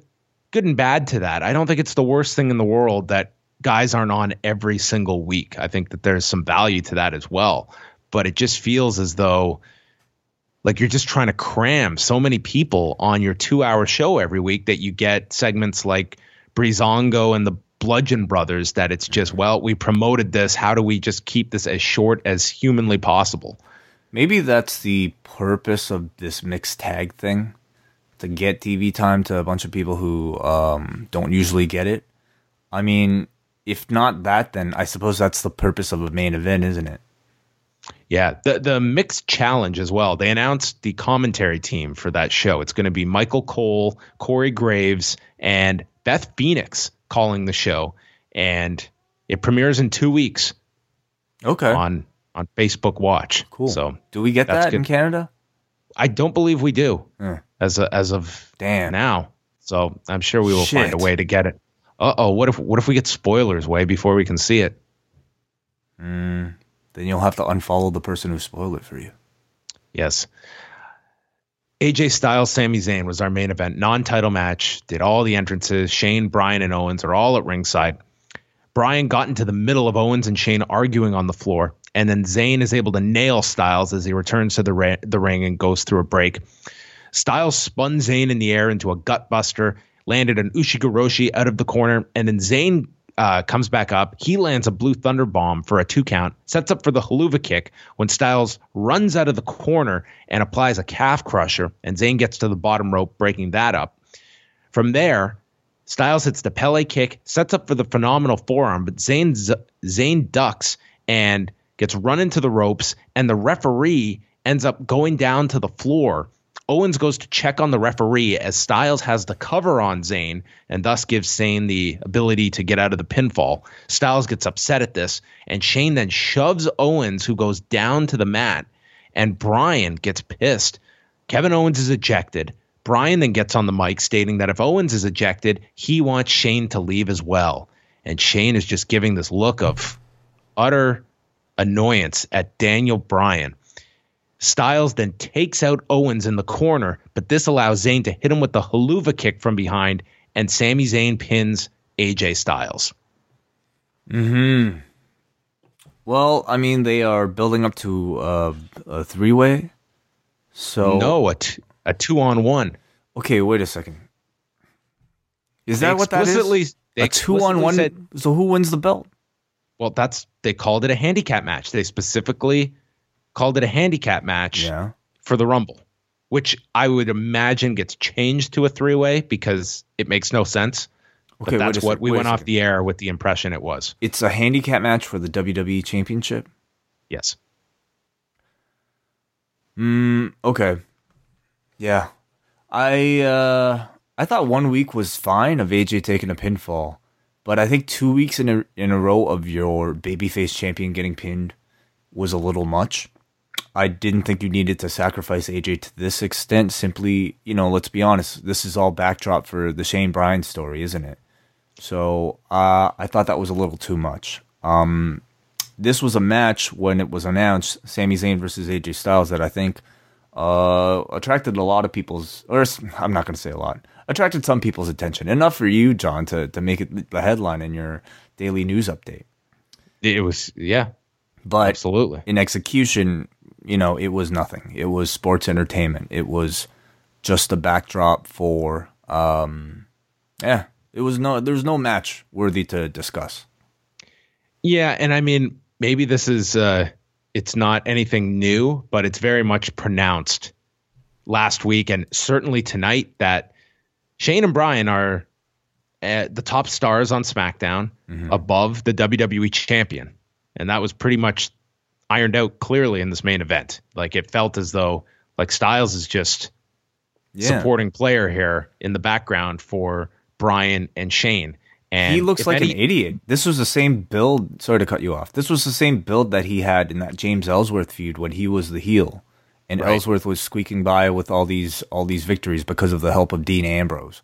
good and bad to that. I don't think it's the worst thing in the world that guys aren't on every single week. I think that there's some value to that as well. But it just feels as though like you're just trying to cram so many people on your two hour show every week that you get segments like Breezango and the Bludgeon Brothers that it's just, well, we promoted this. How do we just keep this as short as humanly possible? Maybe that's the purpose of this mixed tag thing to get TV time to a bunch of people who um, don't usually get it. I mean, if not that, then I suppose that's the purpose of a main event, isn't it? Yeah, the the mixed challenge as well. They announced the commentary team for that show. It's going to be Michael Cole, Corey Graves, and Beth Phoenix calling the show, and it premieres in two weeks. Okay. On on Facebook Watch. Cool. So do we get that good. in Canada? I don't believe we do as a, as of damn now. So I'm sure we will Shit. find a way to get it. Uh oh, what if what if we get spoilers way before we can see it? Mm, then you'll have to unfollow the person who spoiled it for you. Yes. AJ Styles, Sami Zayn was our main event, non-title match. Did all the entrances. Shane, Bryan, and Owens are all at ringside. Bryan got into the middle of Owens and Shane arguing on the floor, and then Zayn is able to nail Styles as he returns to the ra- the ring and goes through a break. Styles spun Zayn in the air into a gutbuster, landed an Ushigoroshi out of the corner, and then Zayn uh, comes back up. He lands a blue thunder bomb for a two count, sets up for the Helluva kick when Styles runs out of the corner and applies a calf crusher, and Zayn gets to the bottom rope, breaking that up. From there, Styles hits the Pele kick, sets up for the phenomenal forearm, but Zayn, Zayn ducks and gets run into the ropes, and the referee ends up going down to the floor Owens goes to check on the referee as Styles has the cover on Zayn and thus gives Zayn the ability to get out of the pinfall. Styles gets upset at this, and Shane then shoves Owens, who goes down to the mat, and Bryan gets pissed. Kevin Owens is ejected. Bryan then gets on the mic stating that if Owens is ejected, he wants Shane to leave as well. And Shane is just giving this look of utter annoyance at Daniel Bryan. Styles then takes out Owens in the corner, but this allows Zayn to hit him with the Helluva kick from behind, and Sami Zayn pins AJ Styles. Hmm. Well, I mean, they are building up to uh, a three-way. So no, a t- a two-on-one. Okay, wait a second. Is they that what that is? A two-on-one. Said, so who wins the belt? Well, that's they called it a handicap match. They specifically called it a handicap match yeah. for the Rumble, which I would imagine gets changed to a three way because it makes no sense. Okay, but that's what we went off the air with the impression it was. It's a handicap match for the WWE Championship. Yes. Mm, okay. Yeah. I uh I thought one week was fine of AJ taking a pinfall, but I think two weeks in a in a row of your babyface champion getting pinned was a little much. I didn't think you needed to sacrifice AJ to this extent. Simply, you know, let's be honest, this is all backdrop for the Shane Bryan story, isn't it? So uh, I thought that was a little too much. Um, this was a match when it was announced, Sami Zayn versus AJ Styles, that I think uh, attracted a lot of people's, or I'm not going to say a lot, attracted some people's attention. Enough for you, John, to to make it the headline in your daily news update. It was, yeah, but absolutely in execution, you know, it was nothing. It was sports entertainment. It was just a backdrop for, um, yeah, It was no there's no match worthy to discuss. Yeah, and I mean maybe this is uh it's not anything new, but it's very much pronounced last week and certainly tonight that Shane and Bryan are at the top stars on SmackDown Mm-hmm. above the WWE champion. And that was pretty much ironed out clearly in this main event. Like it felt as though like Styles is just Yeah. supporting player here in the background for Bryan and Shane. And he looks like any- an idiot. This was the same build. Sorry to cut you off. This was the same build that he had in that James Ellsworth feud when he was the heel, and Right. Ellsworth was squeaking by with all these all these victories because of the help of Dean Ambrose.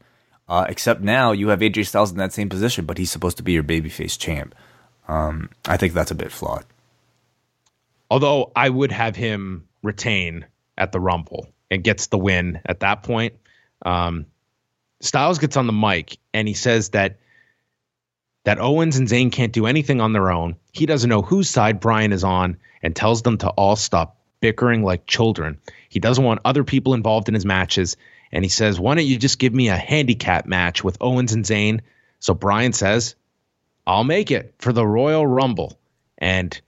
Uh, except now you have AJ Styles in that same position, but he's supposed to be your babyface champ. Um, I think that's a bit flawed. Although I would have him retain at the Rumble and gets the win at that point. Um, Styles gets on the mic and he says that that Owens and Zayn can't do anything on their own. He doesn't know whose side Bryan is on and tells them to all stop bickering like children. He doesn't want other people involved in his matches. And he says, Why don't you just give me a handicap match with Owens and Zayn? So Bryan says, I'll make it for the Royal Rumble. And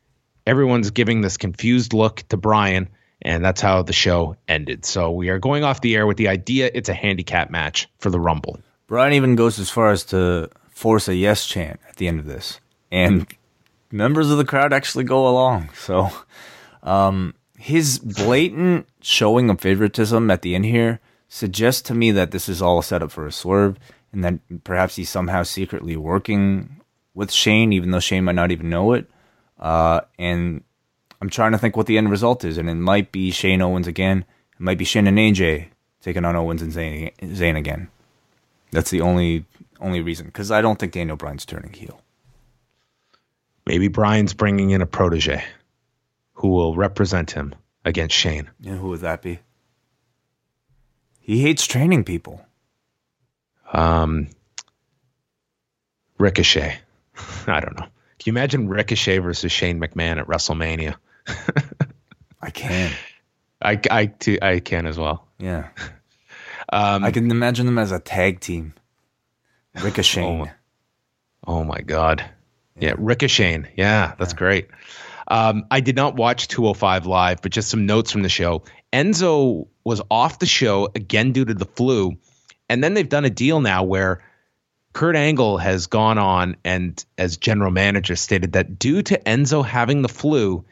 everyone's giving this confused look to Bryan, and that's how the show ended. So we are going off the air with the idea it's a handicap match for the Rumble. Bryan even goes as far as to force a yes chant at the end of this, and members of the crowd actually go along. So, um, his blatant showing of favoritism at the end here suggests to me that this is all a setup for a swerve, and that perhaps he's somehow secretly working with Shane, even though Shane might not even know it. Uh, and I'm trying to think what the end result is, and it might be Shane Owens again. It might be Shane and AJ taking on Owens and Zayn, Zayn again. That's the only only reason because I don't think Daniel Bryan's turning heel. Maybe Bryan's bringing in a protege who will represent him against Shane. Yeah, who would that be? He hates training people. Um, Ricochet. I don't know. Can you imagine Ricochet versus Shane McMahon at WrestleMania? I can. I, I, too, I can as well. Yeah, Um, I can imagine them as a tag team. Ricochet. Oh, Oh my God. Yeah, Ricochet. Yeah, that's great. Um, I did not watch 205 live, but just some notes from the show. Enzo was off the show again due to the flu. And then they've done a deal now where Kurt Angle has gone on and, as general manager, stated that due to Enzo having the flu,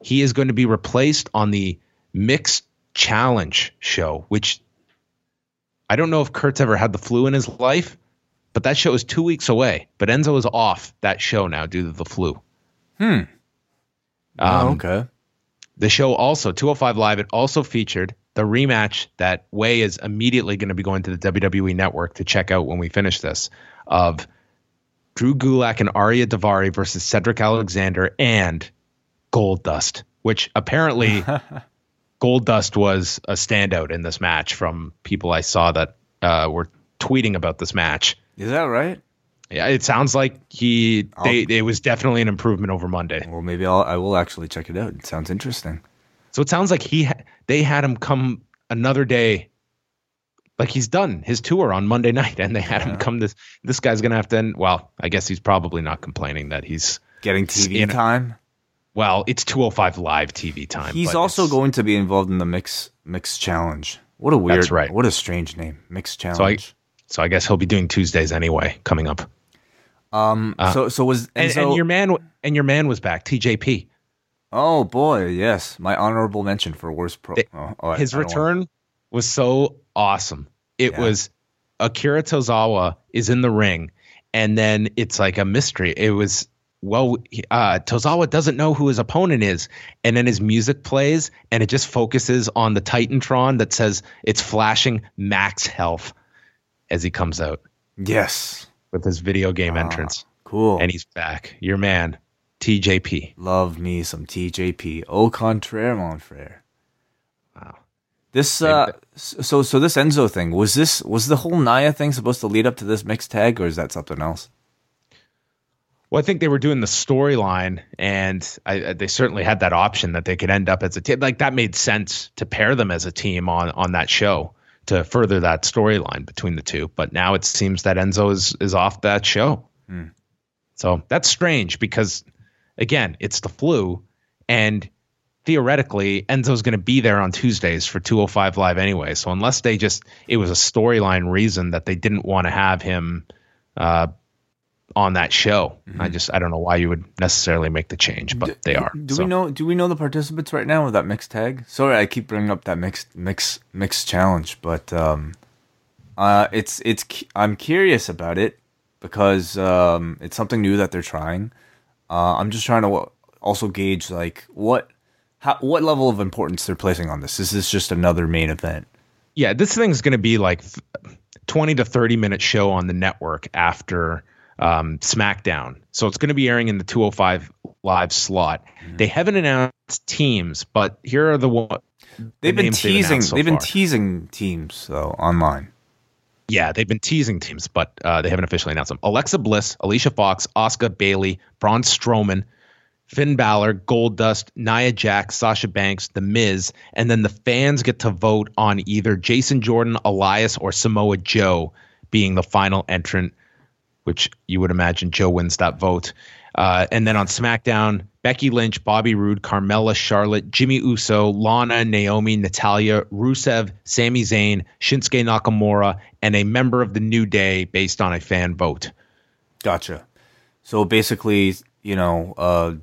he is going to be replaced on the Mixed Challenge show, which I don't know if Kurt's ever had the flu in his life, but that show is two weeks away. But Enzo is off that show now due to the flu. Hmm. Um, oh, okay. The show also, 205 Live, it also featured the rematch that Wai is immediately going to be going to the WWE network to check out when we finish this of Drew Gulak and Ariya Daivari versus Cedric Alexander and Goldust, which apparently Goldust was a standout in this match from people I saw that uh, were tweeting about this match. Is that right? Yeah, it sounds like he they it was definitely an improvement over Monday. Well, maybe I'll I will actually check it out. It sounds interesting. So it sounds like he ha- they had him come another day, like he's done his tour on Monday night, and they had him come this. This guy's gonna have to. End, well, I guess he's probably not complaining that he's. Getting TV time. Well, it's 205 live TV time. He's also going to be involved in the mix mix challenge. What a weird. That's right. What a strange name. Mix challenge. So I, so I guess he'll be doing Tuesdays anyway coming up. um. so so was And, Enzo, and your man and your man was back, TJP. Oh boy, yes, my honorable mention for worst pro. They- oh, oh, I- His I don't return was so awesome. It Yeah. was Akira Tozawa is in the ring, and then it's like a mystery. It was well, uh, Tozawa doesn't know who his opponent is, and then his music plays, and it just focuses on the Titantron that says it's flashing max health as he comes out Yes, with his video game Ah, entrance, cool. and he's back. Your man, TJP. Love me some TJP. Au contraire, mon frère. Wow. This uh, so so this Enzo thing was this was the whole Nia thing supposed to lead up to this mixed tag, or is that something else? Well, I think they were doing the storyline, and I, I- they certainly had that option that they could end up as a team. Like that made sense to pair them as a team on on that show to further that storyline between the two. But now it seems that Enzo is is off that show. Hmm. So that's strange because again, it's the flu and theoretically Enzo's going to be there on Tuesdays for 205 live anyway. So unless they just it was a storyline reason that they didn't want to have him uh, on that show. I just I don't know why you would necessarily make the change, but they are. Do So, we know? Do we know the participants right now with that mixed tag? Sorry, I keep bringing up that mixed mix mixed challenge, but um, uh, it's it's I'm curious about it because um, it's something new that they're trying. Uh, I'm just trying to also gauge like what how, what level of importance they're placing on this. Is this just another main event? Yeah, this thing's going to be like 20 to 30 minute show on the network after um, SmackDown. So it's going to be airing in the 205 live slot. They haven't announced teams, but here are the one. They've been names they've teasing. so they've been teasing teams though online. Yeah, they've been teasing teams, but uh, they haven't officially announced them. Alexa Bliss, Alicia Fox, Oscar Bayley, Braun Strowman, Finn Balor, Goldust, Nia Jax, Sasha Banks, The Miz, and then the fans get to vote on either Jason Jordan, Elias, or Samoa Joe being the final entrant, which you would imagine Joe wins that vote. Uh, and then on SmackDown, Becky Lynch, Bobby Roode, Carmella, Charlotte, Jimmy Uso, Lana, Naomi, Natalya, Rusev, Sami Zayn, Shinsuke Nakamura, and a member of the New Day based on a fan vote. Gotcha. So basically, you know, uh,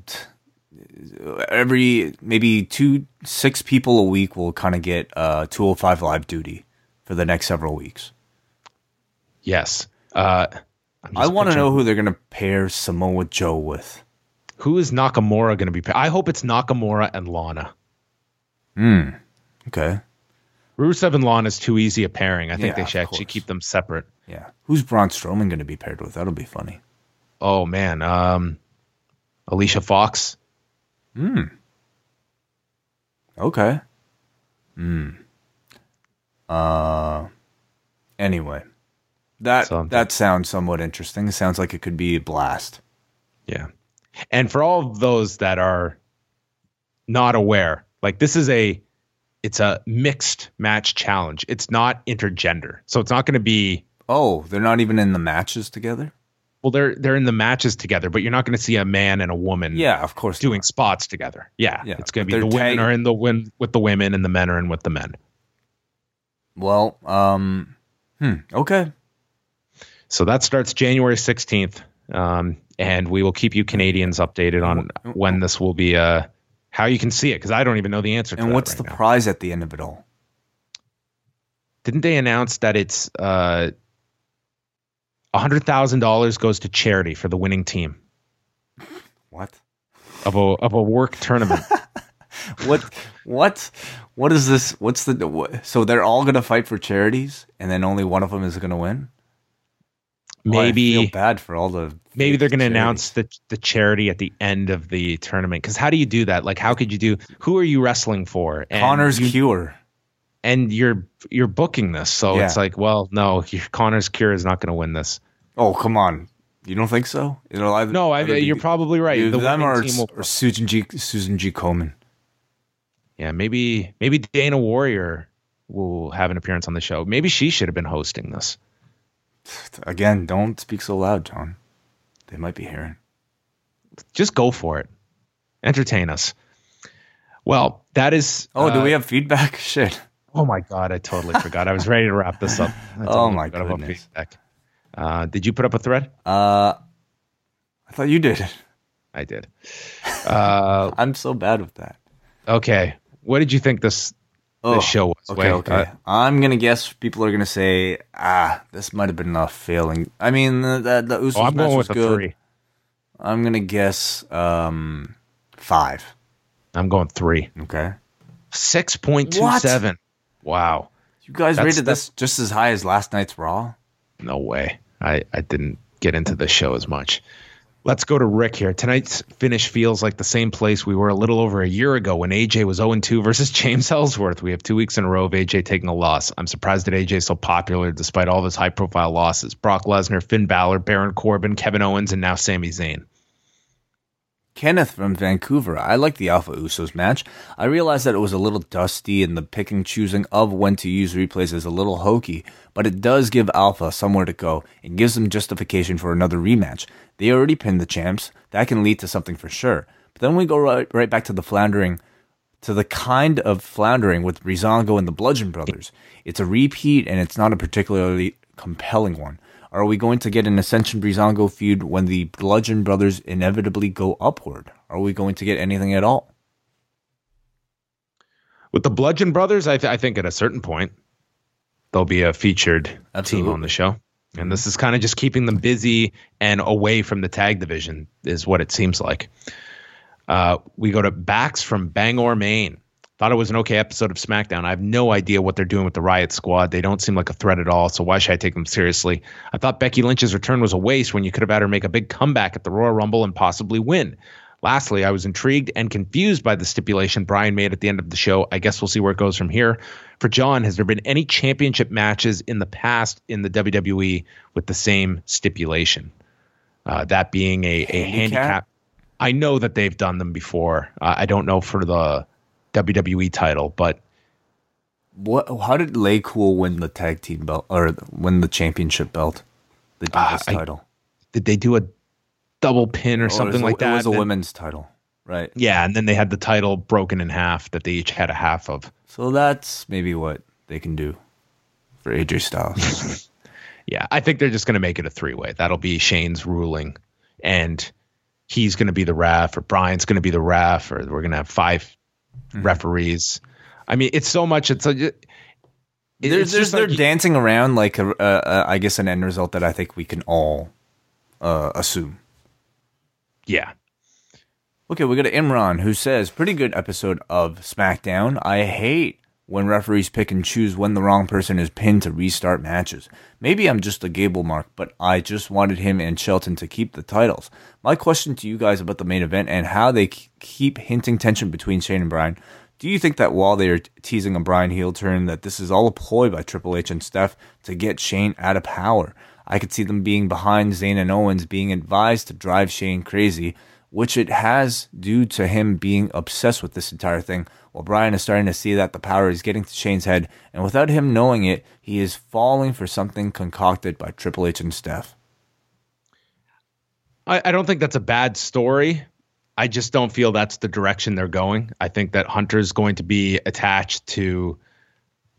every maybe two six people a week will kind of get uh 205 live duty for the next several weeks. Yes. Uh, I want to know who they're gonna pair Samoa Joe with. who is Nakamura going to be. I hope it's Nakamura and Lana. Hmm. Okay. Rusev and Lana is too easy a pairing. I think Yeah, they should actually course. keep them separate. Yeah. Who's Braun Strowman gonna be paired with? That'll be funny. Oh man, um, Alicia Fox. Hmm. Okay. Hmm. Uh. Anyway, that So- that sounds somewhat interesting. It sounds like it could be a blast. Yeah. And for all of those that are not aware, like this is a it's a mixed match challenge. It's not intergender. So it's not going to be Oh, they're not even in the matches together. well they're they're in the matches together, but you're not going to see a man and a woman Yeah, of course. doing spots together. Yeah. Yeah, It's going to be the women tag- are in the win with the women and the men are in with the men. Well, um, hmm, okay. So that starts January 16th. Um, and we will keep you Canadians updated on when this will be uh how you can see it because I don't even know the answer to And what's right the now. prize at the end of it all? didn't they announce that it's uh hundred thousand dollars goes to charity for the winning team What? of a of a work tournament? What? what? What is this? What's the? What, so they're all gonna fight for charities, and then only one of them is gonna win. Oh, maybe feel bad for all the. maybe they're going to announce the the charity at the end of the tournament. Because how do you do that? Like, how could you do? Who are you wrestling for? And Connor's you- cure. and you're you're booking this, so it's like, well, no, Connor's cure is not going to win this. Oh come on! You don't think so? It'll either, No, I, either you're be- probably right. either The them or, team will or Susan G. Susan G. Komen. Yeah, maybe maybe Dana Warrior will have an appearance on the show. Maybe she should have been hosting this. Again, don't speak so loud, John. They might be hearing. Just go for it. Entertain us. Well, that is. Oh, do uh, we have feedback? Shit. Oh my god, I totally forgot. I was ready to wrap this up. Oh my goodness. Uh, did you put up a thread? Uh, I thought you did. I did. Uh, I'm so bad with that. okay, what did you think this Oh, this show was? Okay, okay. uh, I'm gonna guess people are gonna say, ah, this might have been a failing. I mean, the the, the Usos oh, I'm going was with a good. three. I'm gonna guess um five. I'm going three. Okay. Six point two seven. Wow. You guys That's- rated this just as high as last night's Raw. No way. I, I didn't get into the show as much. Let's go to Rick here. Tonight's finish feels like the same place we were a little over a year ago when AJ was 0 2 versus James Ellsworth. We have two weeks in a row of AJ taking a loss. I'm surprised that AJ is so popular despite all of his high profile losses. Brock Lesnar, Finn Balor, Baron Corbin, Kevin Owens, and now Sami Zayn. Kenneth from Vancouver. I like the Alpha Usos match. I realized that it was a little dusty and the pick and choosing of when to use replays is a little hokey, but it does give Alpha somewhere to go and gives them justification for another rematch. They already pinned the champs. That can lead to something for sure. But then we go right, right back to the floundering, to the kind of floundering with Breezango and the Bludgeon Brothers. It's a repeat and it's not a particularly compelling one. Are we going to get an Ascension Breezango feud when the Bludgeon Brothers inevitably go upward? Are we going to get anything at all? With the Bludgeon Brothers, I, th- I think at a certain point they'll be a featured Absolutely. team on the show, and this is kind of just keeping them busy and away from the tag division, is what it seems like. Uh, we go to Bax from Bangor, Maine. I thought it was an okay episode of SmackDown. I have no idea what they're doing with the Riot Squad. They don't seem like a threat at all, so why should I take them seriously? I thought Becky Lynch's return was a waste when you could have had her make a big comeback at the Royal Rumble and possibly win. Lastly, I was intrigued and confused by the stipulation Bryan made at the end of the show. I guess we'll see where it goes from here. For John, has there been any championship matches in the past in the WWE with the same stipulation? Uh, that being a, a Handicap? handicap. I know that they've done them before. Uh, I don't know for the WWE title, but What? How did LayCool win the tag team belt or win the championship belt, the ah, Divas I- title, did they do a double pin or oh, was something like that? It was a Then- women's title, right? Yeah, and then they had the title broken in half that they each had a half of. So that's maybe what they can do for AJ Styles. Yeah, I think they're just going to make it a three way. That'll be Shane's ruling, and he's going to be the ref, or Bryan's going to be the ref, or we're going to have 5 Mm-hmm. referees. I mean, it's so much. It's a. It, they're it's they're, just they're like- dancing around like a, a, a, I guess an end result that I think we can all uh, assume. yeah. Okay, we got Imran who says, "Pretty good episode of SmackDown. I hate when referees pick and choose when the wrong person is pinned to restart matches. Maybe I'm just a Gable mark, but I just wanted him and Shelton to keep the titles. My question to you guys about the main event and how they keep hinting tension between Shane and Bryan." Do you think that while they are teasing a Bryan heel turn, that this is all a ploy by Triple H and Steph to get Shane out of power? I could see them being behind Zayn and Owens, being advised to drive Shane crazy, which it has due to him being obsessed with this entire thing. While Bryan is starting to see that the power is getting to Shane's head, and without him knowing it, he is falling for something concocted by Triple H and Steph. I, I don't think that's a bad story. I just don't feel that's the direction they're going. I think that Hunter's going to be attached to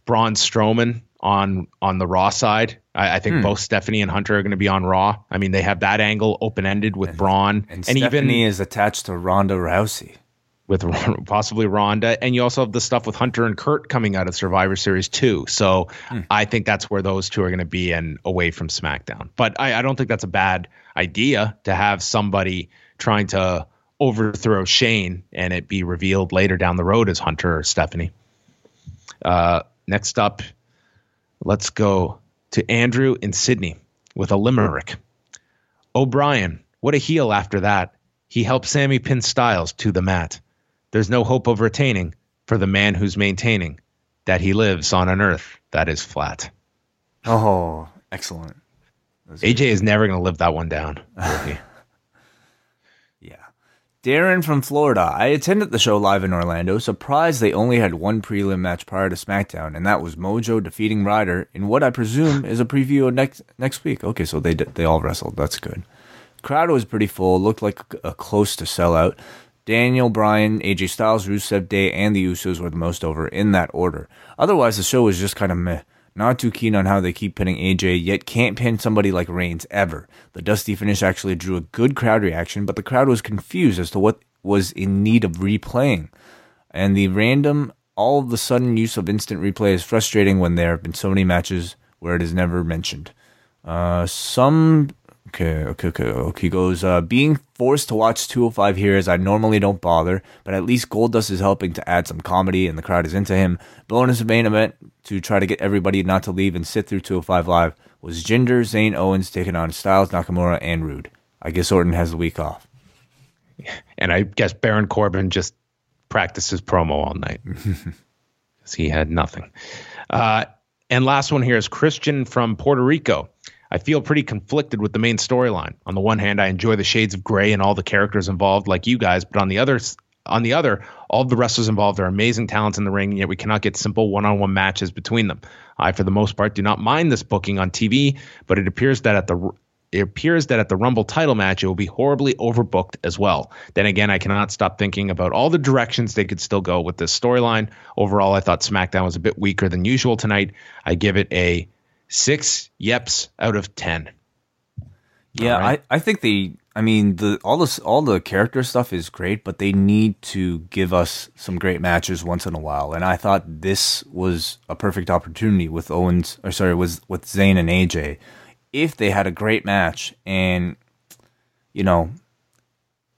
Braun Strowman on on the Raw side. I, I think Hmm. both Stephanie and Hunter are going to be on Raw. I mean, they have that angle open ended with Braun And, and Stephanie even is attached to Ronda Rousey. with possibly Ronda, and you also have the stuff with Hunter and Kurt coming out of Survivor Series too. So Hmm. I think that's where those two are going to be and away from SmackDown. But I, I don't think that's a bad idea to have somebody trying to overthrow Shane and it be revealed later down the road as Hunter or Stephanie. Uh, next up, let's go to Andrew in Sydney with a limerick. O'Brien, what a heel after that. He helped Sami pin Styles to the mat. There's no hope of retaining for the man who's maintaining that he lives on an earth that is flat. Oh, excellent. AJ is never going to live that one down. will he? Yeah. Darren from Florida. I attended the show live in Orlando, surprised they only had one prelim match prior to SmackDown, and that was Mojo defeating Ryder in what I presume is a preview of next next week. Okay, so they they all wrestled. That's good. Crowd was pretty full, looked like a close to sellout. Daniel, Bryan, AJ Styles, Rusev Day, and the Usos were the most over in that order. Otherwise, the show was just kind of meh. Not too keen on how they keep pinning AJ, yet can't pin somebody like Reigns ever. The Dusty finish actually drew a good crowd reaction, but the crowd was confused as to what was in need of replaying. And the random, all of the sudden use of instant replay is frustrating when there have been so many matches where it is never mentioned. Uh, some okay, okay, okay. okay. He goes, uh, being forced to watch 205 here as I normally don't bother, but at least Goldust is helping to add some comedy and the crowd is into him. Bonus main event to try to get everybody not to leave and sit through 205 live was Jinder, Zayn, Owens taking on Styles, Nakamura, and Roode. I guess Orton has the week off. and I guess Baron Corbin just practiced his promo all night because he had nothing. Uh, and last one here is Christian from Puerto Rico. I feel pretty conflicted with the main storyline. On the one hand, I enjoy the shades of gray and all the characters involved, like you guys, but on the other on the other, all the wrestlers involved are amazing talents in the ring, yet we cannot get simple one-on-one matches between them. I, for the most part, do not mind this booking on TV, but it appears that at the it appears that at the Rumble title match, it will be horribly overbooked as well. Then again, I cannot stop thinking about all the directions they could still go with this storyline. Overall, I thought SmackDown was a bit weaker than usual tonight. I give it a six yeps out of 10. Yeah, right. I, I think the I mean the all this all the character stuff is great, but they need to give us some great matches once in a while. And I thought this was a perfect opportunity with Owens or sorry, was with Zayn and AJ if they had a great match and you know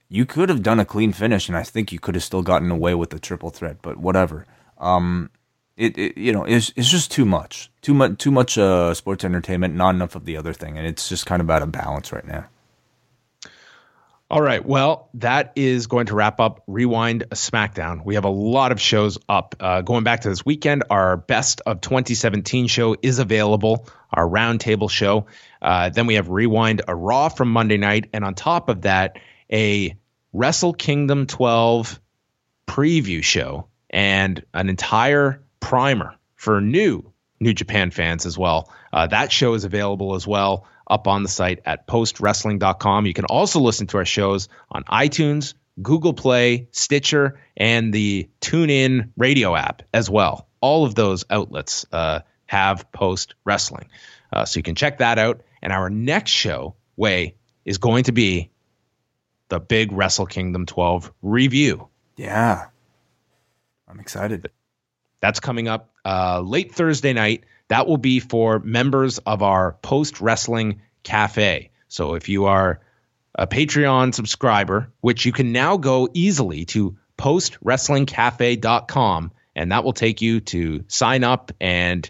you could have done a clean finish and I think you could have still gotten away with the triple threat, but whatever. Um it, it you know it's it's just too much. Too much too much uh sports entertainment, not enough of the other thing and it's just kind of out of balance right now. All right. Well, that is going to wrap up Rewind a SmackDown. We have a lot of shows up. Uh, going back to this weekend, our best of 2017 show is available, our roundtable show. Uh, then we have Rewind a Raw from Monday night. And on top of that, a Wrestle Kingdom 12 preview show and an entire primer for new New Japan fans as well. Uh, that show is available as well up on the site at postwrestling.com. You can also listen to our shows on iTunes, Google Play, Stitcher, and the TuneIn radio app as well. All of those outlets uh, have Post Wrestling. Uh, so you can check that out. And our next show, Wai, is going to be the big Wrestle Kingdom 12 review. Yeah. I'm excited. That's coming up uh, late Thursday night. That will be for members of our Post Wrestling Cafe. So if you are a Patreon subscriber, which you can now go easily to postwrestlingcafe.com, and that will take you to sign up and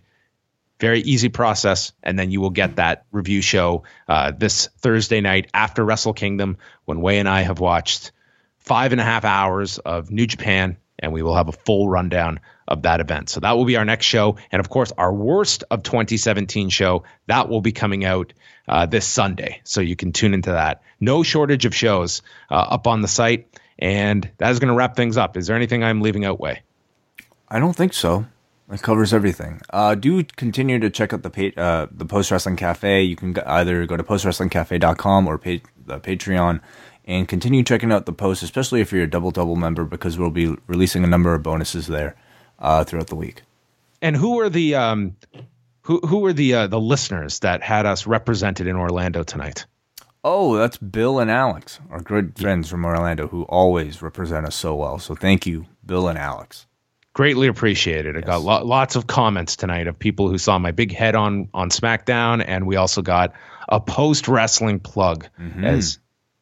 very easy process. And then you will get that review show uh, this Thursday night after Wrestle Kingdom when Wai and I have watched five and a half hours of New Japan, and we will have a full rundown of that event. So that will be our next show. And of course, our worst of 2017 show, that will be coming out uh, this Sunday. So you can tune into that. No shortage of shows uh, up on the site. And that is going to wrap things up. Is there anything I'm leaving out, Wai? I don't think so. It covers everything. Uh, do continue to check out the pa- uh, the Post Wrestling Cafe. You can either go to postwrestlingcafe.com or pay the Patreon and continue checking out the post, especially if you're a double double member, because we'll be releasing a number of bonuses there uh, throughout the week. And who were the um, who who were the uh, the listeners that had us represented in Orlando tonight? Oh, that's Bill and Alex, our good friends from Orlando, who always represent us so well. So thank you, Bill and Alex. Greatly appreciated. I got lo- lots of comments tonight of people who saw my big head on on SmackDown, and we also got a post wrestling plug mm-hmm. as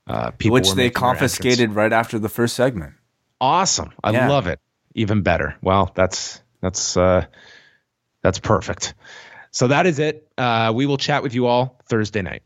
uh, people, which they confiscated right after the first segment. Awesome! I yeah. love it even better. Well, that's that's uh, that's perfect. So that is it. Uh, we will chat with you all Thursday night.